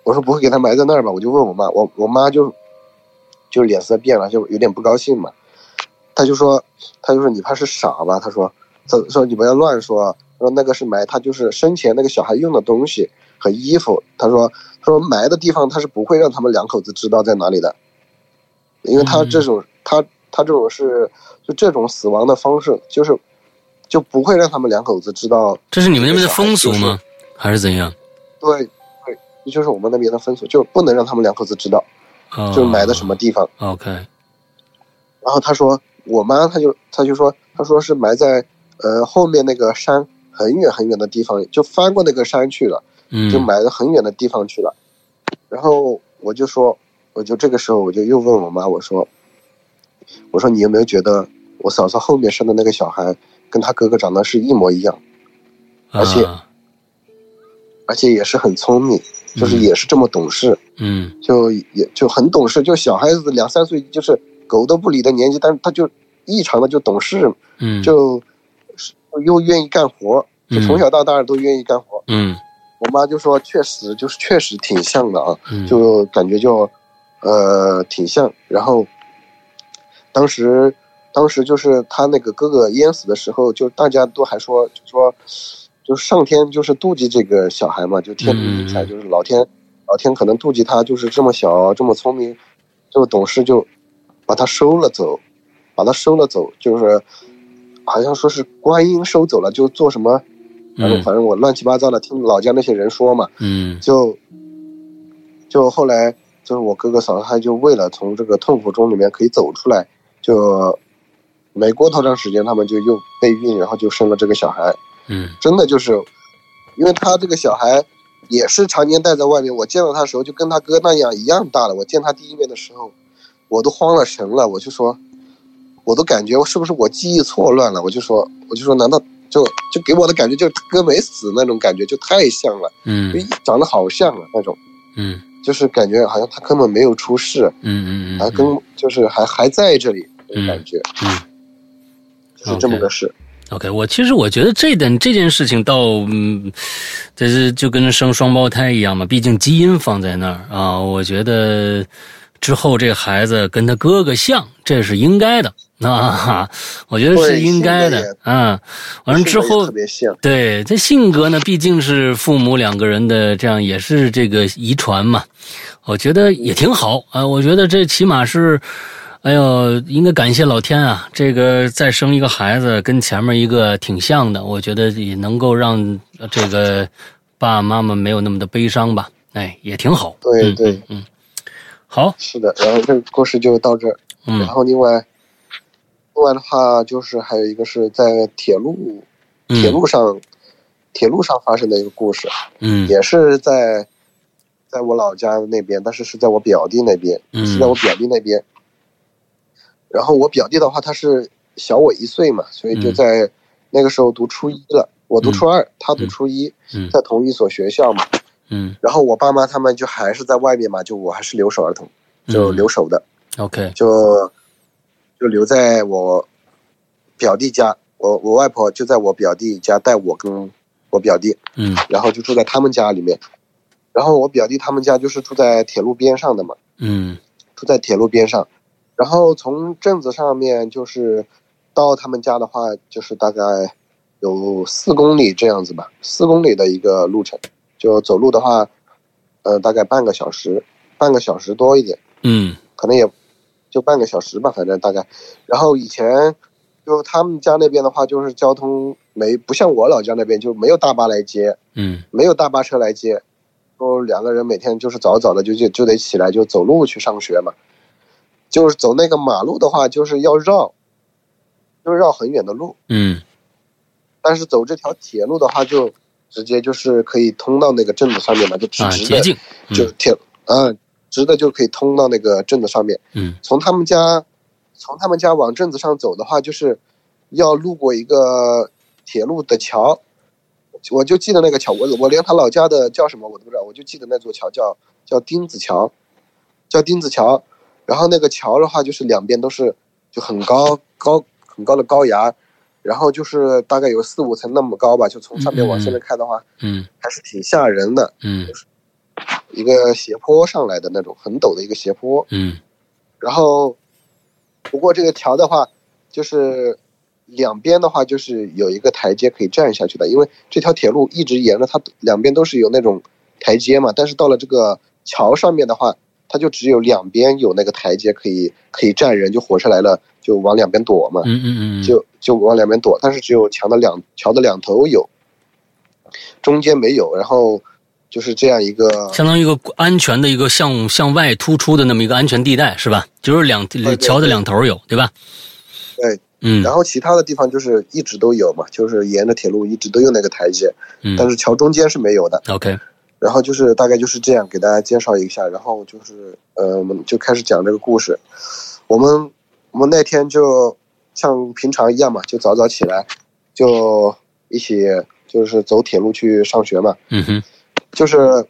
我说不会给他埋在那儿吧，我就问我妈，我我妈就就脸色变了，就有点不高兴嘛，她就说，他就说你怕是傻吧，他说，他说你不要乱说，说那个是埋他就是生前那个小孩用的东西和衣服，他说，他说埋的地方他是不会让他们两口子知道在哪里的，因为他这种、他他这种是就这种死亡的方式就是。就不会让他们两口子知道这是你们那边的风俗吗？还是怎样？对，对，就是我们那边的风俗，就不能让他们两口子知道，哦就是埋在什么地方。？OK，然后他说，我妈她就她就说，她说是埋在呃后面那个山很远很远的地方，就翻过那个山去了，嗯，就埋到很远的地方去了。然后我就说，我就这个时候我就又问我妈，我说，我说你有没有觉得我嫂嫂后面生的那个小孩跟她哥哥长得是一模一样，而且啊而且也是很聪明，就是也是这么懂事。嗯就也就很懂事，就小孩子两三岁就是狗都不理的年纪，但是他就异常的就懂事，嗯，就又愿意干活，就从小到大都愿意干活。嗯我妈就说，确实就是确实挺像的啊，嗯就感觉就呃挺像。然后当时当时就是他那个哥哥淹死的时候，就大家都还说就说，就上天就是妒忌这个小孩嘛，就天妒英才，嗯就是老天老天可能妒忌他，就是这么小这么聪明，这么懂事，就把他收了走，把他收了走，就是好像说是观音收走了，就做什么。反正嗯反正我乱七八糟的听老家那些人说嘛，嗯就就后来就是我哥哥嫂子，他就为了从这个痛苦中里面可以走出来，就没过多长时间，他们就又备孕，然后就生了这个小孩。嗯真的就是，因为他这个小孩也是常年待在外面，我见到他的时候就跟他哥那样一样大了。我见他第一面的时候，我都慌了神了，我就说，我都感觉是不是我记忆错乱了？我就说，我就说，难道就就给我的感觉就是哥没死那种感觉，就太像了，就嗯长得好像啊那种。嗯就是感觉好像他根本没有出事，嗯嗯嗯还跟就是还还在这里那种感觉，嗯就是这么个事。OK，我其实我觉得这点这件事情倒，嗯，这是就跟生双胞胎一样嘛，毕竟基因放在那儿啊。我觉得之后这孩子跟他哥哥像，这是应该的啊，我觉得是应该的对性格啊。完了之后特，别像，对这性格呢，毕竟是父母两个人的这样，也是这个遗传嘛。我觉得也挺好啊。我觉得这起码是，哎呦，应该感谢老天啊！这个再生一个孩子，跟前面一个挺像的，我觉得也能够让呃这个爸爸妈妈没有那么的悲伤吧。哎，也挺好。嗯对对嗯嗯，好，是的。然后这个故事就到这儿。然嗯后另外，另外的话就是还有一个是在铁路铁嗯路上，铁路上发生的一个故事，嗯也是在在我老家那边，但是是在我表弟那边，嗯是在我表弟那边。然后我表弟的话，他是小我一岁嘛，所以就嗯在那个时候读初一了。我读初二，他读初一，嗯在同一所学校嘛。嗯然后我爸妈他们就还是在外面嘛，就我还是留守儿童，就嗯留守的，，OK，就就留在我表弟家。我我外婆就在我表弟家带我跟我表弟，嗯然后就住在他们家里面。然后我表弟他们家就是住在铁路边上的嘛，嗯住在铁路边上。然后从镇子上面就是到他们家的话，就是大概有四公里这样子吧，四公里的一个路程。就走路的话，呃，大概半个小时。半个小时多一点，嗯。可能也就半个小时吧，反正大概。然后以前就他们家那边的话，就是交通没不像我老家那边就没有大巴来接，嗯。没有大巴车来接，说两个人每天就是早早的就就就得起来就走路去上学嘛，就是走那个马路的话，就是要绕，就是绕很远的路。嗯。但是走这条铁路的话，就直接就是可以通到那个镇子上面嘛，就直啊，直的，就铁，嗯，直的就可以通到那个镇子上面。嗯从他们家，从他们家往镇子上走的话，就是要路过一个铁路的桥。我就记得那个桥，我我连他老家的叫什么我都不知道，我就记得那座桥叫叫丁子桥，叫丁子桥。然后那个桥的话，就是两边都是就很高高很高的高崖，然后就是大概有四五层那么高吧，就从上面往下面看的话，嗯。还是挺吓人的，嗯。一个斜坡上来的那种很陡的一个斜坡。嗯。然后，不过这个桥的话，就是两边的话就是有一个台阶可以站下去的，因为这条铁路一直沿着它两边都是有那种台阶嘛，但是到了这个桥上面的话，它就只有两边有那个台阶可以可以站人，就火车来了就往两边躲嘛，嗯嗯嗯，就就往两边躲，但是只有墙的两桥的两头有，中间没有，然后就是这样一个相当于一个安全的一个向向外突出的那么一个安全地带是吧？就是两对桥的两头有对吧？对，嗯然后其他的地方就是一直都有嘛，就是沿着铁路一直都有那个台阶，但嗯是桥中间是没有的。，OK，然后就是大概就是这样给大家介绍一下，然后就是呃，我们就开始讲这个故事。我们我们那天就像平常一样嘛，就早早起来，就一起就是走铁路去上学嘛。嗯哼，就是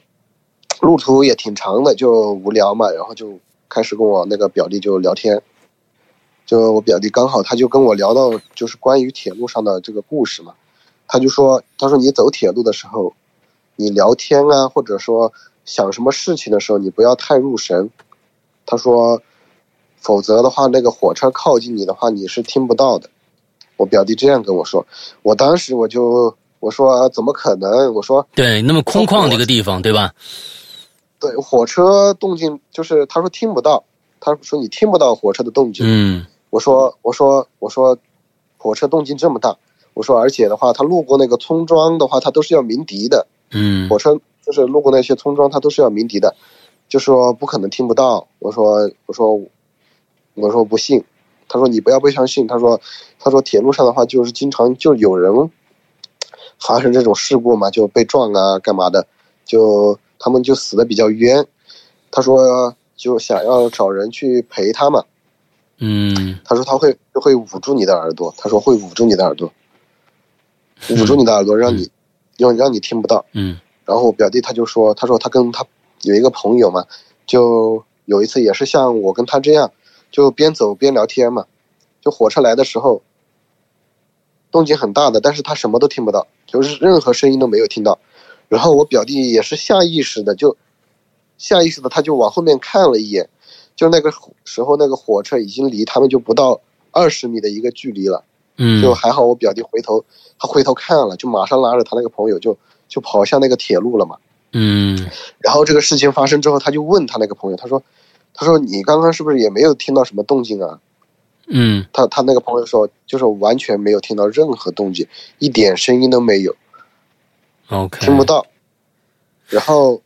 路途也挺长的，就无聊嘛，然后就开始跟我那个表弟就聊天。就我表弟刚好他就跟我聊到就是关于铁路上的这个故事嘛，他就说他说你走铁路的时候，你聊天啊，或者说想什么事情的时候，你不要太入神。他说，否则的话，那个火车靠近你的话，你是听不到的。我表弟这样跟我说，我当时我就我说怎么可能？我说对，那么空旷的一个地方对吧？对，火车动静就是他说听不到，他说你听不到火车的动静。嗯我说我说我说，火车动静这么大，我说而且的话，他路过那个村庄的话，他都是要鸣笛的。嗯。火车就是路过那些村庄，他都是要鸣笛的，就说不可能听不到。我说我说我说不信，他说你不要不相信，他说他说铁路上的话就是经常就有人发生这种事故嘛，就被撞啊干嘛的，就他们就死的比较冤。他说就想要找人去陪他嘛，嗯。他说他会会捂住你的耳朵，他说会捂住你的耳朵，捂住你的耳朵，让你让让你听不到。嗯然后我表弟他就说，他说他跟他有一个朋友嘛，就有一次也是像我跟他这样，就边走边聊天嘛，就火车来的时候，动静很大的，但是他什么都听不到，就是任何声音都没有听到。然后我表弟也是下意识的，就下意识的他就往后面看了一眼，就那个时候那个火车已经离他们就不到二十米的一个距离了。嗯，就还好，我表弟回头，他回头看了，就马上拉着他那个朋友就就跑向那个铁路了嘛。嗯然后这个事情发生之后，他就问他那个朋友，他说：“他说你刚刚是不是也没有听到什么动静啊嗯？”他他那个朋友说，就是完全没有听到任何动静，一点声音都没有，，OK，听不到。然后，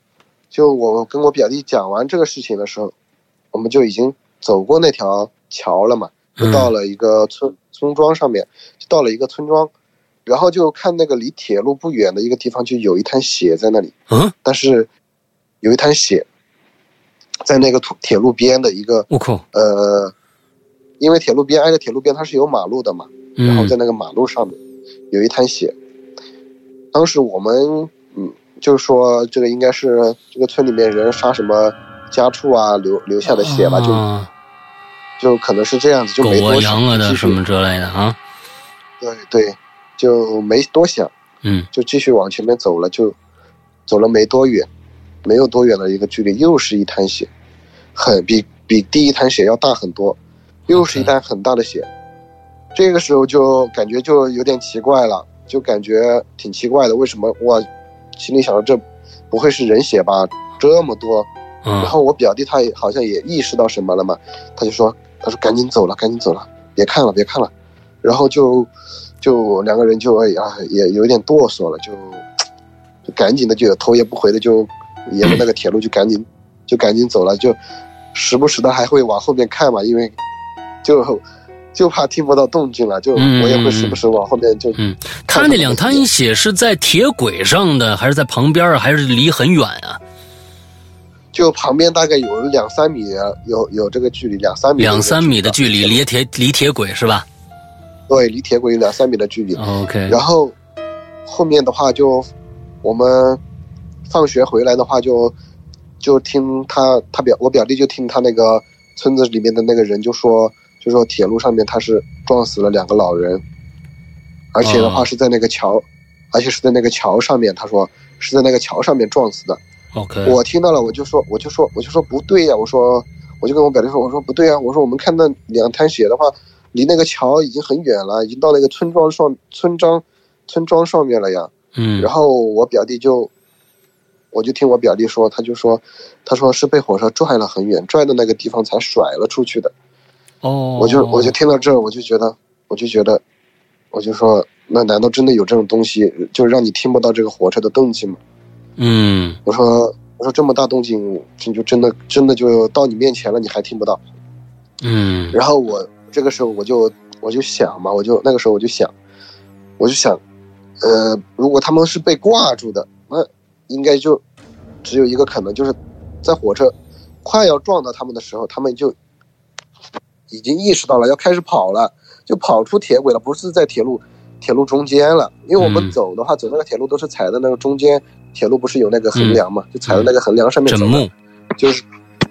就我跟我表弟讲完这个事情的时候，我们就已经走过那条桥了嘛，就到了一个村村庄上面，就到了一个村庄，然后就看那个离铁路不远的一个地方，就有一滩血在那里。嗯，但是有一滩血在那个土铁路边的一个我靠，呃，因为铁路边挨着铁路边它是有马路的嘛，然后嗯在那个马路上面有一滩血。当时我们嗯，就是说这个应该是这个村里面人杀什么家畜啊留留下的血吧，就啊。就可能是这样子，就狗啊没多想羊啊的什么之类的啊，对对，就没多想。嗯就继续往前面走了，就走了没多远，没有多远的一个距离，又是一滩血，很比比第一滩血要大很多，又是一滩很大的血。这个时候就感觉就有点奇怪了，就感觉挺奇怪的，为什么我心里想着这不会是人血吧？这么多嗯然后我表弟他也好像也意识到什么了嘛，他就说他说赶紧走了，赶紧走了，别看了，别看了。然后就就两个人就哎呀也有点哆嗦了，就就赶紧的就头也不回的就沿着那个铁路就赶紧就赶紧走了，就时不时的还会往后面看嘛，因为就就怕听不到动静了，就嗯我也会时不时往后面就嗯，他那两滩血是在铁轨上的，还是在旁边，还是离很远啊？就旁边大概有两三米，有有这个距离，两三米，两三米的距离，离铁离铁轨是吧对，离铁轨有两三米的距离。？OK，然后后面的话就我们放学回来的话就就听他他表我表弟就听他那个村子里面的那个人就说就说铁路上面他是撞死了两个老人，而且的话哦是在那个桥，而且是在那个桥上面，他说是在那个桥上面撞死的。OK，我听到了，我就说，我就说，我就说不对呀、我说，我就跟我表弟说，我说不对呀、我说我们看到两滩血的话，离那个桥已经很远了，已经到那个村庄上村庄村庄上面了呀。嗯，然后我表弟就，我就听我表弟说，他就说，他说是被火车拽了很远，拽到那个地方才甩了出去的。哦，我就我就听到这儿，我就觉得，我就觉得，我就说，那难道真的有这种东西，就让你听不到这个火车的动静吗？嗯我说我说这么大动静，你就真的真的就到你面前了，你还听不到。嗯然后我这个时候我就我就想嘛，我就那个时候我就想，我就想，呃，如果他们是被挂住的，那应该就只有一个可能，就是在火车快要撞到他们的时候，他们就已经意识到了要开始跑了，就跑出铁轨了，不是在铁路铁路中间了。因为我们嗯走的话，走那个铁路都是踩在那个中间，铁路不是有那个横梁嘛，就踩在那个横梁上面走的。就是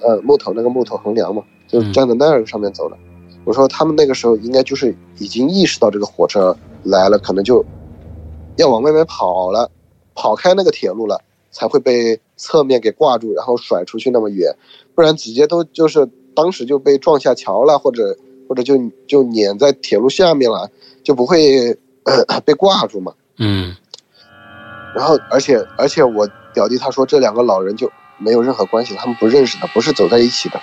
呃木头那个木头横梁嘛，就嗯站在那个上面走的。我说他们那个时候应该就是已经意识到这个火车来了，可能就要往外面跑了，跑开那个铁路了，才会被侧面给挂住，然后甩出去那么远，不然直接都就是当时就被撞下桥了，或者或者就就碾在铁路下面了，就不会、呃、被挂住嘛。嗯然后，而且而且我表弟他说这两个老人就没有任何关系，他们不认识的，不是走在一起的，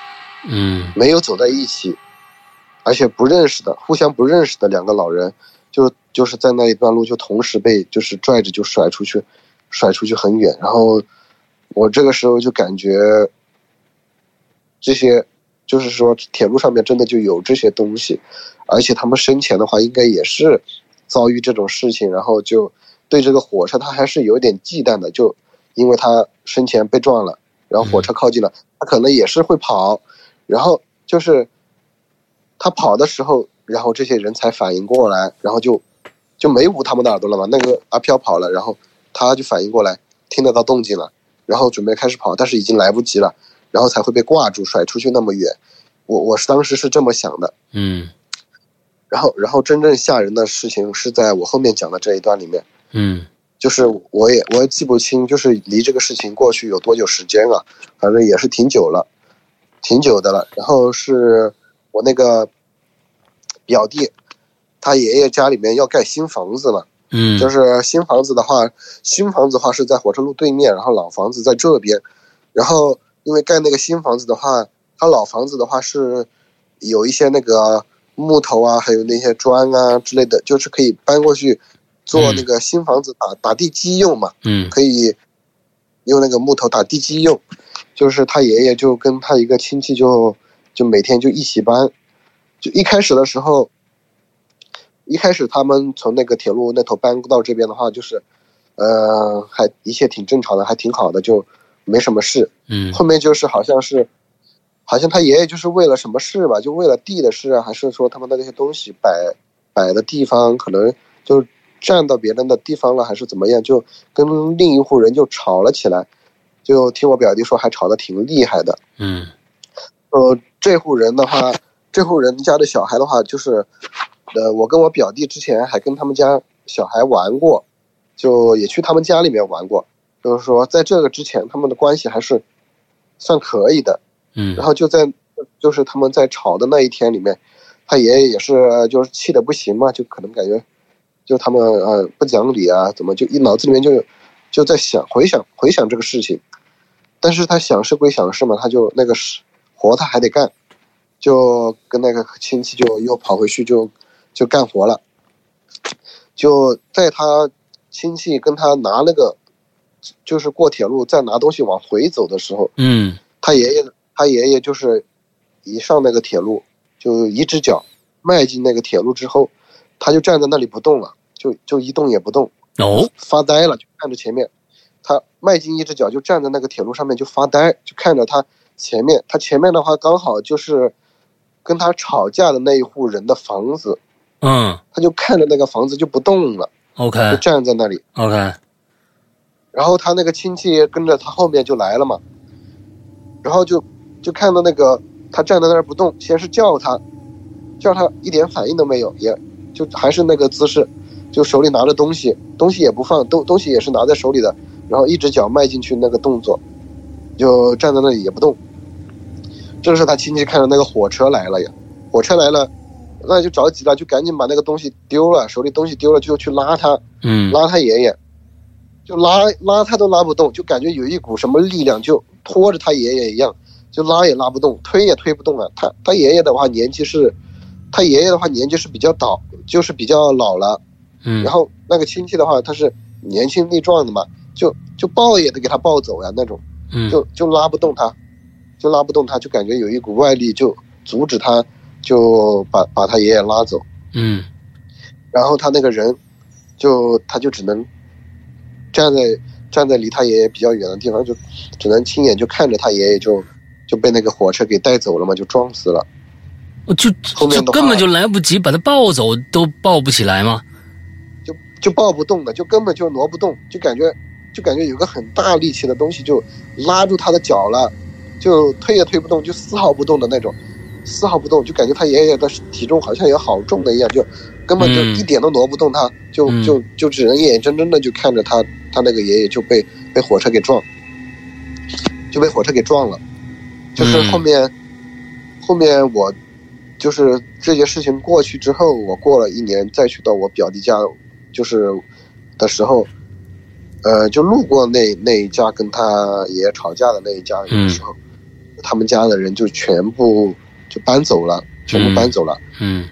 嗯没有走在一起，而且不认识的，互相不认识的两个老人，就就是在那一段路就同时被就是拽着就甩出去，甩出去很远。然后我这个时候就感觉这些就是说铁路上面真的就有这些东西，而且他们生前的话应该也是遭遇这种事情，然后就对这个火车他还是有点忌惮的，就因为他生前被撞了，然后火车靠近了，他可能也是会跑，然后就是他跑的时候，然后这些人才反应过来，然后就就没捂他们的耳朵了嘛。那个阿飘跑了，然后他就反应过来，听得到动静了，然后准备开始跑，但是已经来不及了，然后才会被挂住，甩出去那么远。我我是当时是这么想的，嗯然后然后真正吓人的事情是在我后面讲的这一段里面。嗯就是我也我也记不清，就是离这个事情过去有多久时间了，反正也是挺久了，挺久的了。然后是我那个表弟，他爷爷家里面要盖新房子了，嗯，就是新房子的话，新房子的话是在火车路对面，然后老房子在这边。然后因为盖那个新房子的话，他老房子的话是有一些那个木头啊，还有那些砖啊之类的，就是可以搬过去做那个新房子打打地基用嘛，嗯可以用那个木头打地基用。就是他爷爷就跟他一个亲戚就就每天就一起搬，就一开始的时候，一开始他们从那个铁路那头搬到这边的话，就是，呃，还一切挺正常的，还挺好的，就没什么事。嗯后面就是好像是，好像他爷爷就是为了什么事吧，就为了地的事啊，还是说他们的那些东西摆摆的地方可能就占到别人的地方了，还是怎么样，就跟另一户人就吵了起来。就听我表弟说，还吵得挺厉害的。嗯呃，这户人的话，这户人家的小孩的话，就是，呃，我跟我表弟之前还跟他们家小孩玩过，就也去他们家里面玩过。就是说，在这个之前，他们的关系还是算可以的。嗯然后就在就是他们在吵的那一天里面，他爷爷也是就是气的不行嘛，就可能感觉就他们呃不讲理啊，怎么就一脑子里面就就在想回想回想这个事情，但是他想事归想事嘛，他就那个事活他还得干，就跟那个亲戚就又跑回去就就干活了，就在他亲戚跟他拿那个就是过铁路再拿东西往回走的时候，嗯他爷爷他爷爷就是一上那个铁路就一只脚迈进那个铁路之后，他就站在那里不动了，就就一动也不动。哦发呆了，就看着前面。他迈进一只脚，就站在那个铁路上面就发呆，就看着他前面。他前面的话刚好就是跟他吵架的那一户人的房子，嗯他就看着那个房子就不动了，就，OK 就站在那里。OK，然后他那个亲戚跟着他后面就来了嘛，然后就就看到那个他站在那儿不动，先是叫他，叫他一点反应都没有，也就还是那个姿势，就手里拿着东西，东西也不放，东东西也是拿在手里的，然后一只脚迈进去那个动作，就站在那里也不动。这时他亲戚看到那个火车来了呀，火车来了，那就着急了，就赶紧把那个东西丢了，手里东西丢了就去拉他，嗯。拉他爷爷，就拉拉他都拉不动，就感觉有一股什么力量就拖着他爷爷一样，就拉也拉不动，推也推不动啊。他他爷爷的话年纪是，他爷爷的话年纪是比较倒，就是比较老了。嗯，然后那个亲戚的话他是年轻力壮的嘛，就就抱也得给他抱走呀那种，嗯。就就拉不动他，就拉不动他，就感觉有一股外力就阻止他，就把把他爷爷拉走。嗯然后他那个人就他就只能站在站在离他爷爷比较远的地方，就只能亲眼就看着他爷爷就就被那个火车给带走了嘛，就撞死了。我就后面根本就来不及把他抱走，都抱不起来吗？就就抱不动的，就根本就挪不动，就感觉就感觉有个很大力气的东西就拉住他的脚了，就推也推不动，就丝毫不动的那种，丝毫不动，就感觉他爷爷的体重好像也好重的一样，就根本就嗯。一点都挪不动他，就嗯。就就只能眼眼睁睁的就看着他他那个爷爷就被被火车给撞，就被火车给撞了，就是嗯。后面、后面我就是这件事情过去之后，我过了一年再去到我表弟家，就是的时候，呃，就路过那那一家跟他爷爷吵架的那一家人的时候，他们家的人就全部就搬走了，全部搬走了。嗯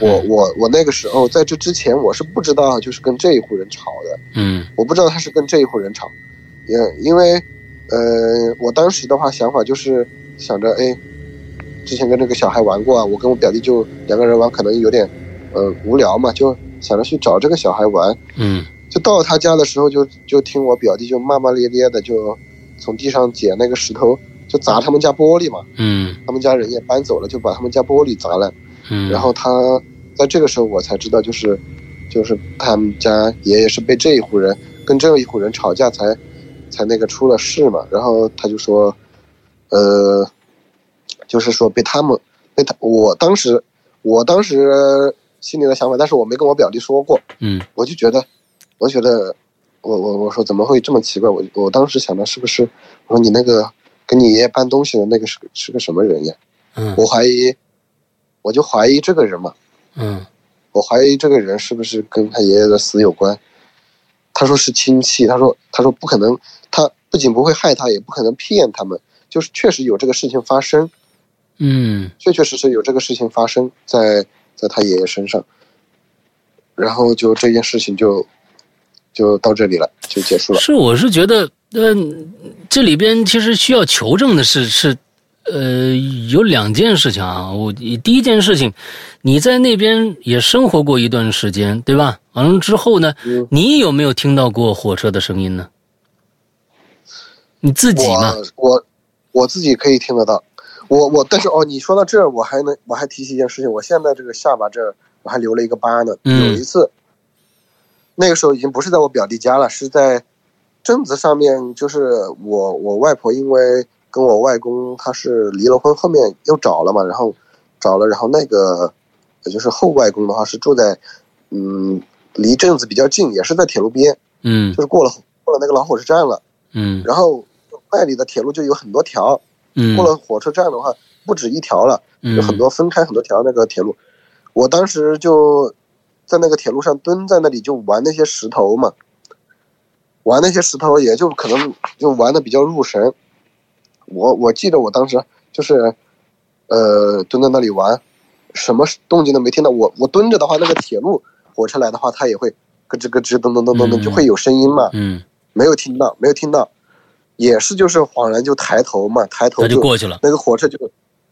我我我那个时候在这之前我是不知道，就是跟这一户人吵的，嗯我不知道他是跟这一户人吵，也因为，呃，我当时的话想法就是想着，哎，之前跟这个小孩玩过啊，我跟我表弟就两个人玩，可能有点，呃，无聊嘛，就想着去找这个小孩玩。嗯就到他家的时候就，就听我表弟就骂骂咧咧的，就从地上捡那个石头，就砸他们家玻璃嘛。嗯他们家人也搬走了，就把他们家玻璃砸了。嗯，然后他在这个时候我才知道，就是就是他们家爷爷是被这一户人跟这一户人吵架才才那个出了事嘛。然后他就说，呃，就是说被他们被他，我当时我当时心里的想法，但是我没跟我表弟说过，嗯我就觉得，我觉得我我我说怎么会这么奇怪？我我当时想的是不是我说你那个跟你爷爷搬东西的那个是是个什么人呀？嗯。我怀疑，我就怀疑这个人嘛，嗯。我怀疑这个人是不是跟他爷爷的死有关。他说是亲戚，他说他说不可能，他不仅不会害他，也不可能骗他们，就是确实有这个事情发生，嗯。确确实实有这个事情发生在在他爷爷身上，然后就这件事情就就到这里了，就结束了。是，我是觉得，呃，这里边其实需要求证的是是，呃，有两件事情啊。我第一件事情，你在那边也生活过一段时间，对吧？完了之后呢，嗯你有没有听到过火车的声音呢？你自己呢？我我我自己可以听得到，我我但是哦，你说到这儿，我还能我还提起一件事情，我现在这个下巴这儿我还留了一个疤呢。嗯有一次，那个时候已经不是在我表弟家了，是在镇子上面，就是我我外婆因为跟我外公他是离了婚，后面又找了嘛，然后找了，然后那个也就是后外公的话是住在嗯离镇子比较近，也是在铁路边，嗯就是过了过了那个老火车站了。嗯然后那里的铁路就有很多条，嗯过了火车站的话不止一条了，嗯有很多分开很多条那个铁路。我当时就在那个铁路上蹲在那里就玩那些石头嘛，玩那些石头也就可能就玩的比较入神，我我记得我当时就是，呃，蹲在那里玩，什么动静都没听到。我我蹲着的话，那个铁路火车来的话，它也会咯吱咯吱咚咚咚咚咚，嗯就会有声音嘛。嗯，没有听到，没有听到，也是就是恍然就抬头嘛，抬头他就过去了。那个火车就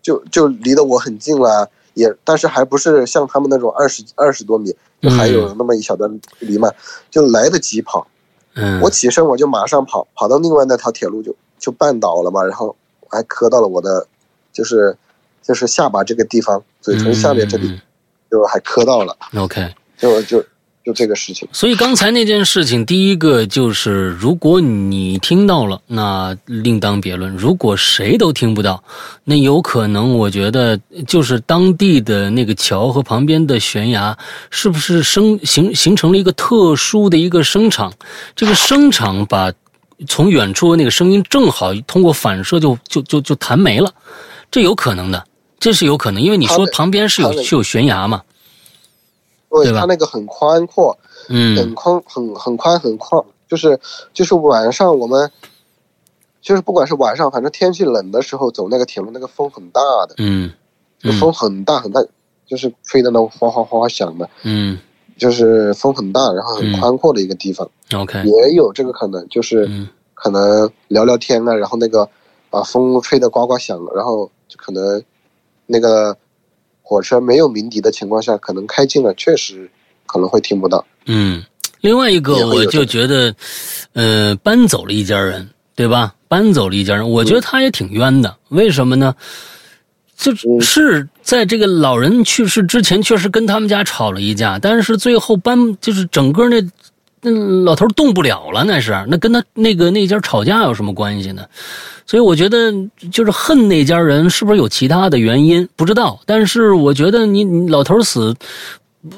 就就离得我很近了，也但是还不是像他们那种二十二十多米，就还有那么一小段距离嘛，就来得及跑。嗯，我起身我就马上跑，跑到另外那条铁路就就绊倒了嘛，然后还磕到了我的就是就是下巴这个地方，嘴唇下面这里嗯就还磕到了，OK。就就就这个事情。所以刚才那件事情，第一个就是，如果你听到了，那另当别论；如果谁都听不到，那有可能，我觉得就是当地的那个桥和旁边的悬崖，是不是生形形成了一个特殊的一个声场？这个声场把从远处那个声音正好通过反射就就就就弹没了，这有可能的，这是有可能，因为你说旁边是有是有悬崖嘛，对它那个很宽阔，嗯。很宽很很宽很宽，就是就是晚上我们，就是不管是晚上，反正天气冷的时候走那个铁路，那个风很大的，嗯就风很大很大，就是吹的那种哗哗哗哗响的，嗯。就是风很大，然后很嗯宽阔的一个地方，，OK，也有这个可能，就是嗯。可能聊聊天啊，然后那个把风吹得呱呱响，然后就可能那个火车没有鸣笛的情况下，可能开近了，确实可能会听不到。嗯，另外一个我就觉得，呃，搬走了一家人，对吧？搬走了一家人，我觉得他也挺冤的。为什么呢？就嗯是在这个老人去世之前，确实跟他们家吵了一架，但是最后搬就是整个那那老头动不了了，那是那跟他那个那家吵架有什么关系呢？所以我觉得就是恨那家人是不是有其他的原因不知道，但是我觉得你你老头死，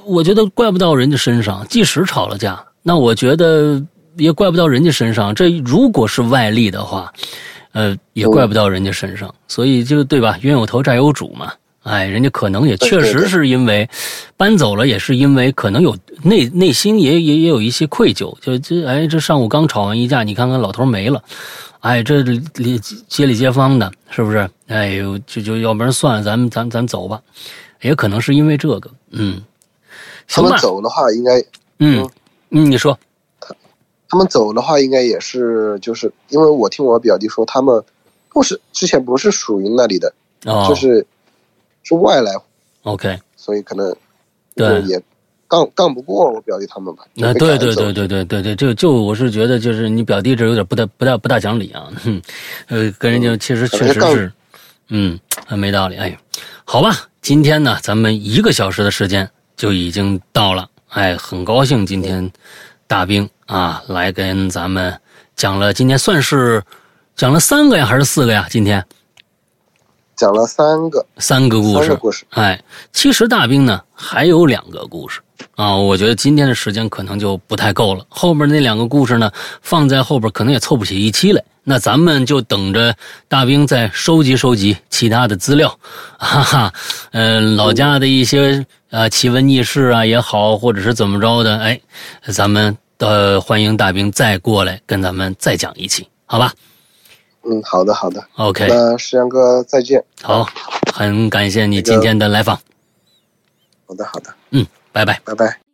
我觉得怪不到人家身上。即使吵了架，那我觉得也怪不到人家身上。这如果是外力的话，呃，也怪不到人家身上。所以就对吧？冤有头债有主嘛。哎，人家可能也确实是因为搬走了，也是因为可能有内内心也也也有一些愧疚。就这哎，这上午刚吵完一架，你看看老头没了。哎，这里里街里街坊的，是不是？哎呦，就就要不然算了，咱们咱咱走吧。也可能是因为这个，嗯，他们，走的话，应该嗯嗯，你说，他们走的话，应该也是就是因为我听我表弟说，他们不是之前不是属于那里的，哦，就是是外来，OK，所以可能对也干干不过我表弟他们吧。那对对对对对对对，就就我是觉得就是你表弟这有点不大不大不大讲理啊，哼，呃，跟人家其实确实是，嗯，很没道理。哎，好吧，今天呢，咱们一个小时的时间就已经到了，哎，很高兴今天大兵啊来跟咱们讲了，今天算是讲了三个呀，还是四个呀？今天讲了三个三个故事三个，故事，哎，其实大兵呢还有两个故事啊，我觉得今天的时间可能就不太够了。后边那两个故事呢，放在后边可能也凑不起一期来。那咱们就等着大兵再收集收集其他的资料，哈哈，呃，老家的一些呃奇闻异事啊也好，或者是怎么着的，哎，咱们呃欢迎大兵再过来跟咱们再讲一期，好吧嗯，好的好的，？OK，那石阳哥再见。好，很感谢你今天的来访，好的好的，嗯，拜拜。拜拜。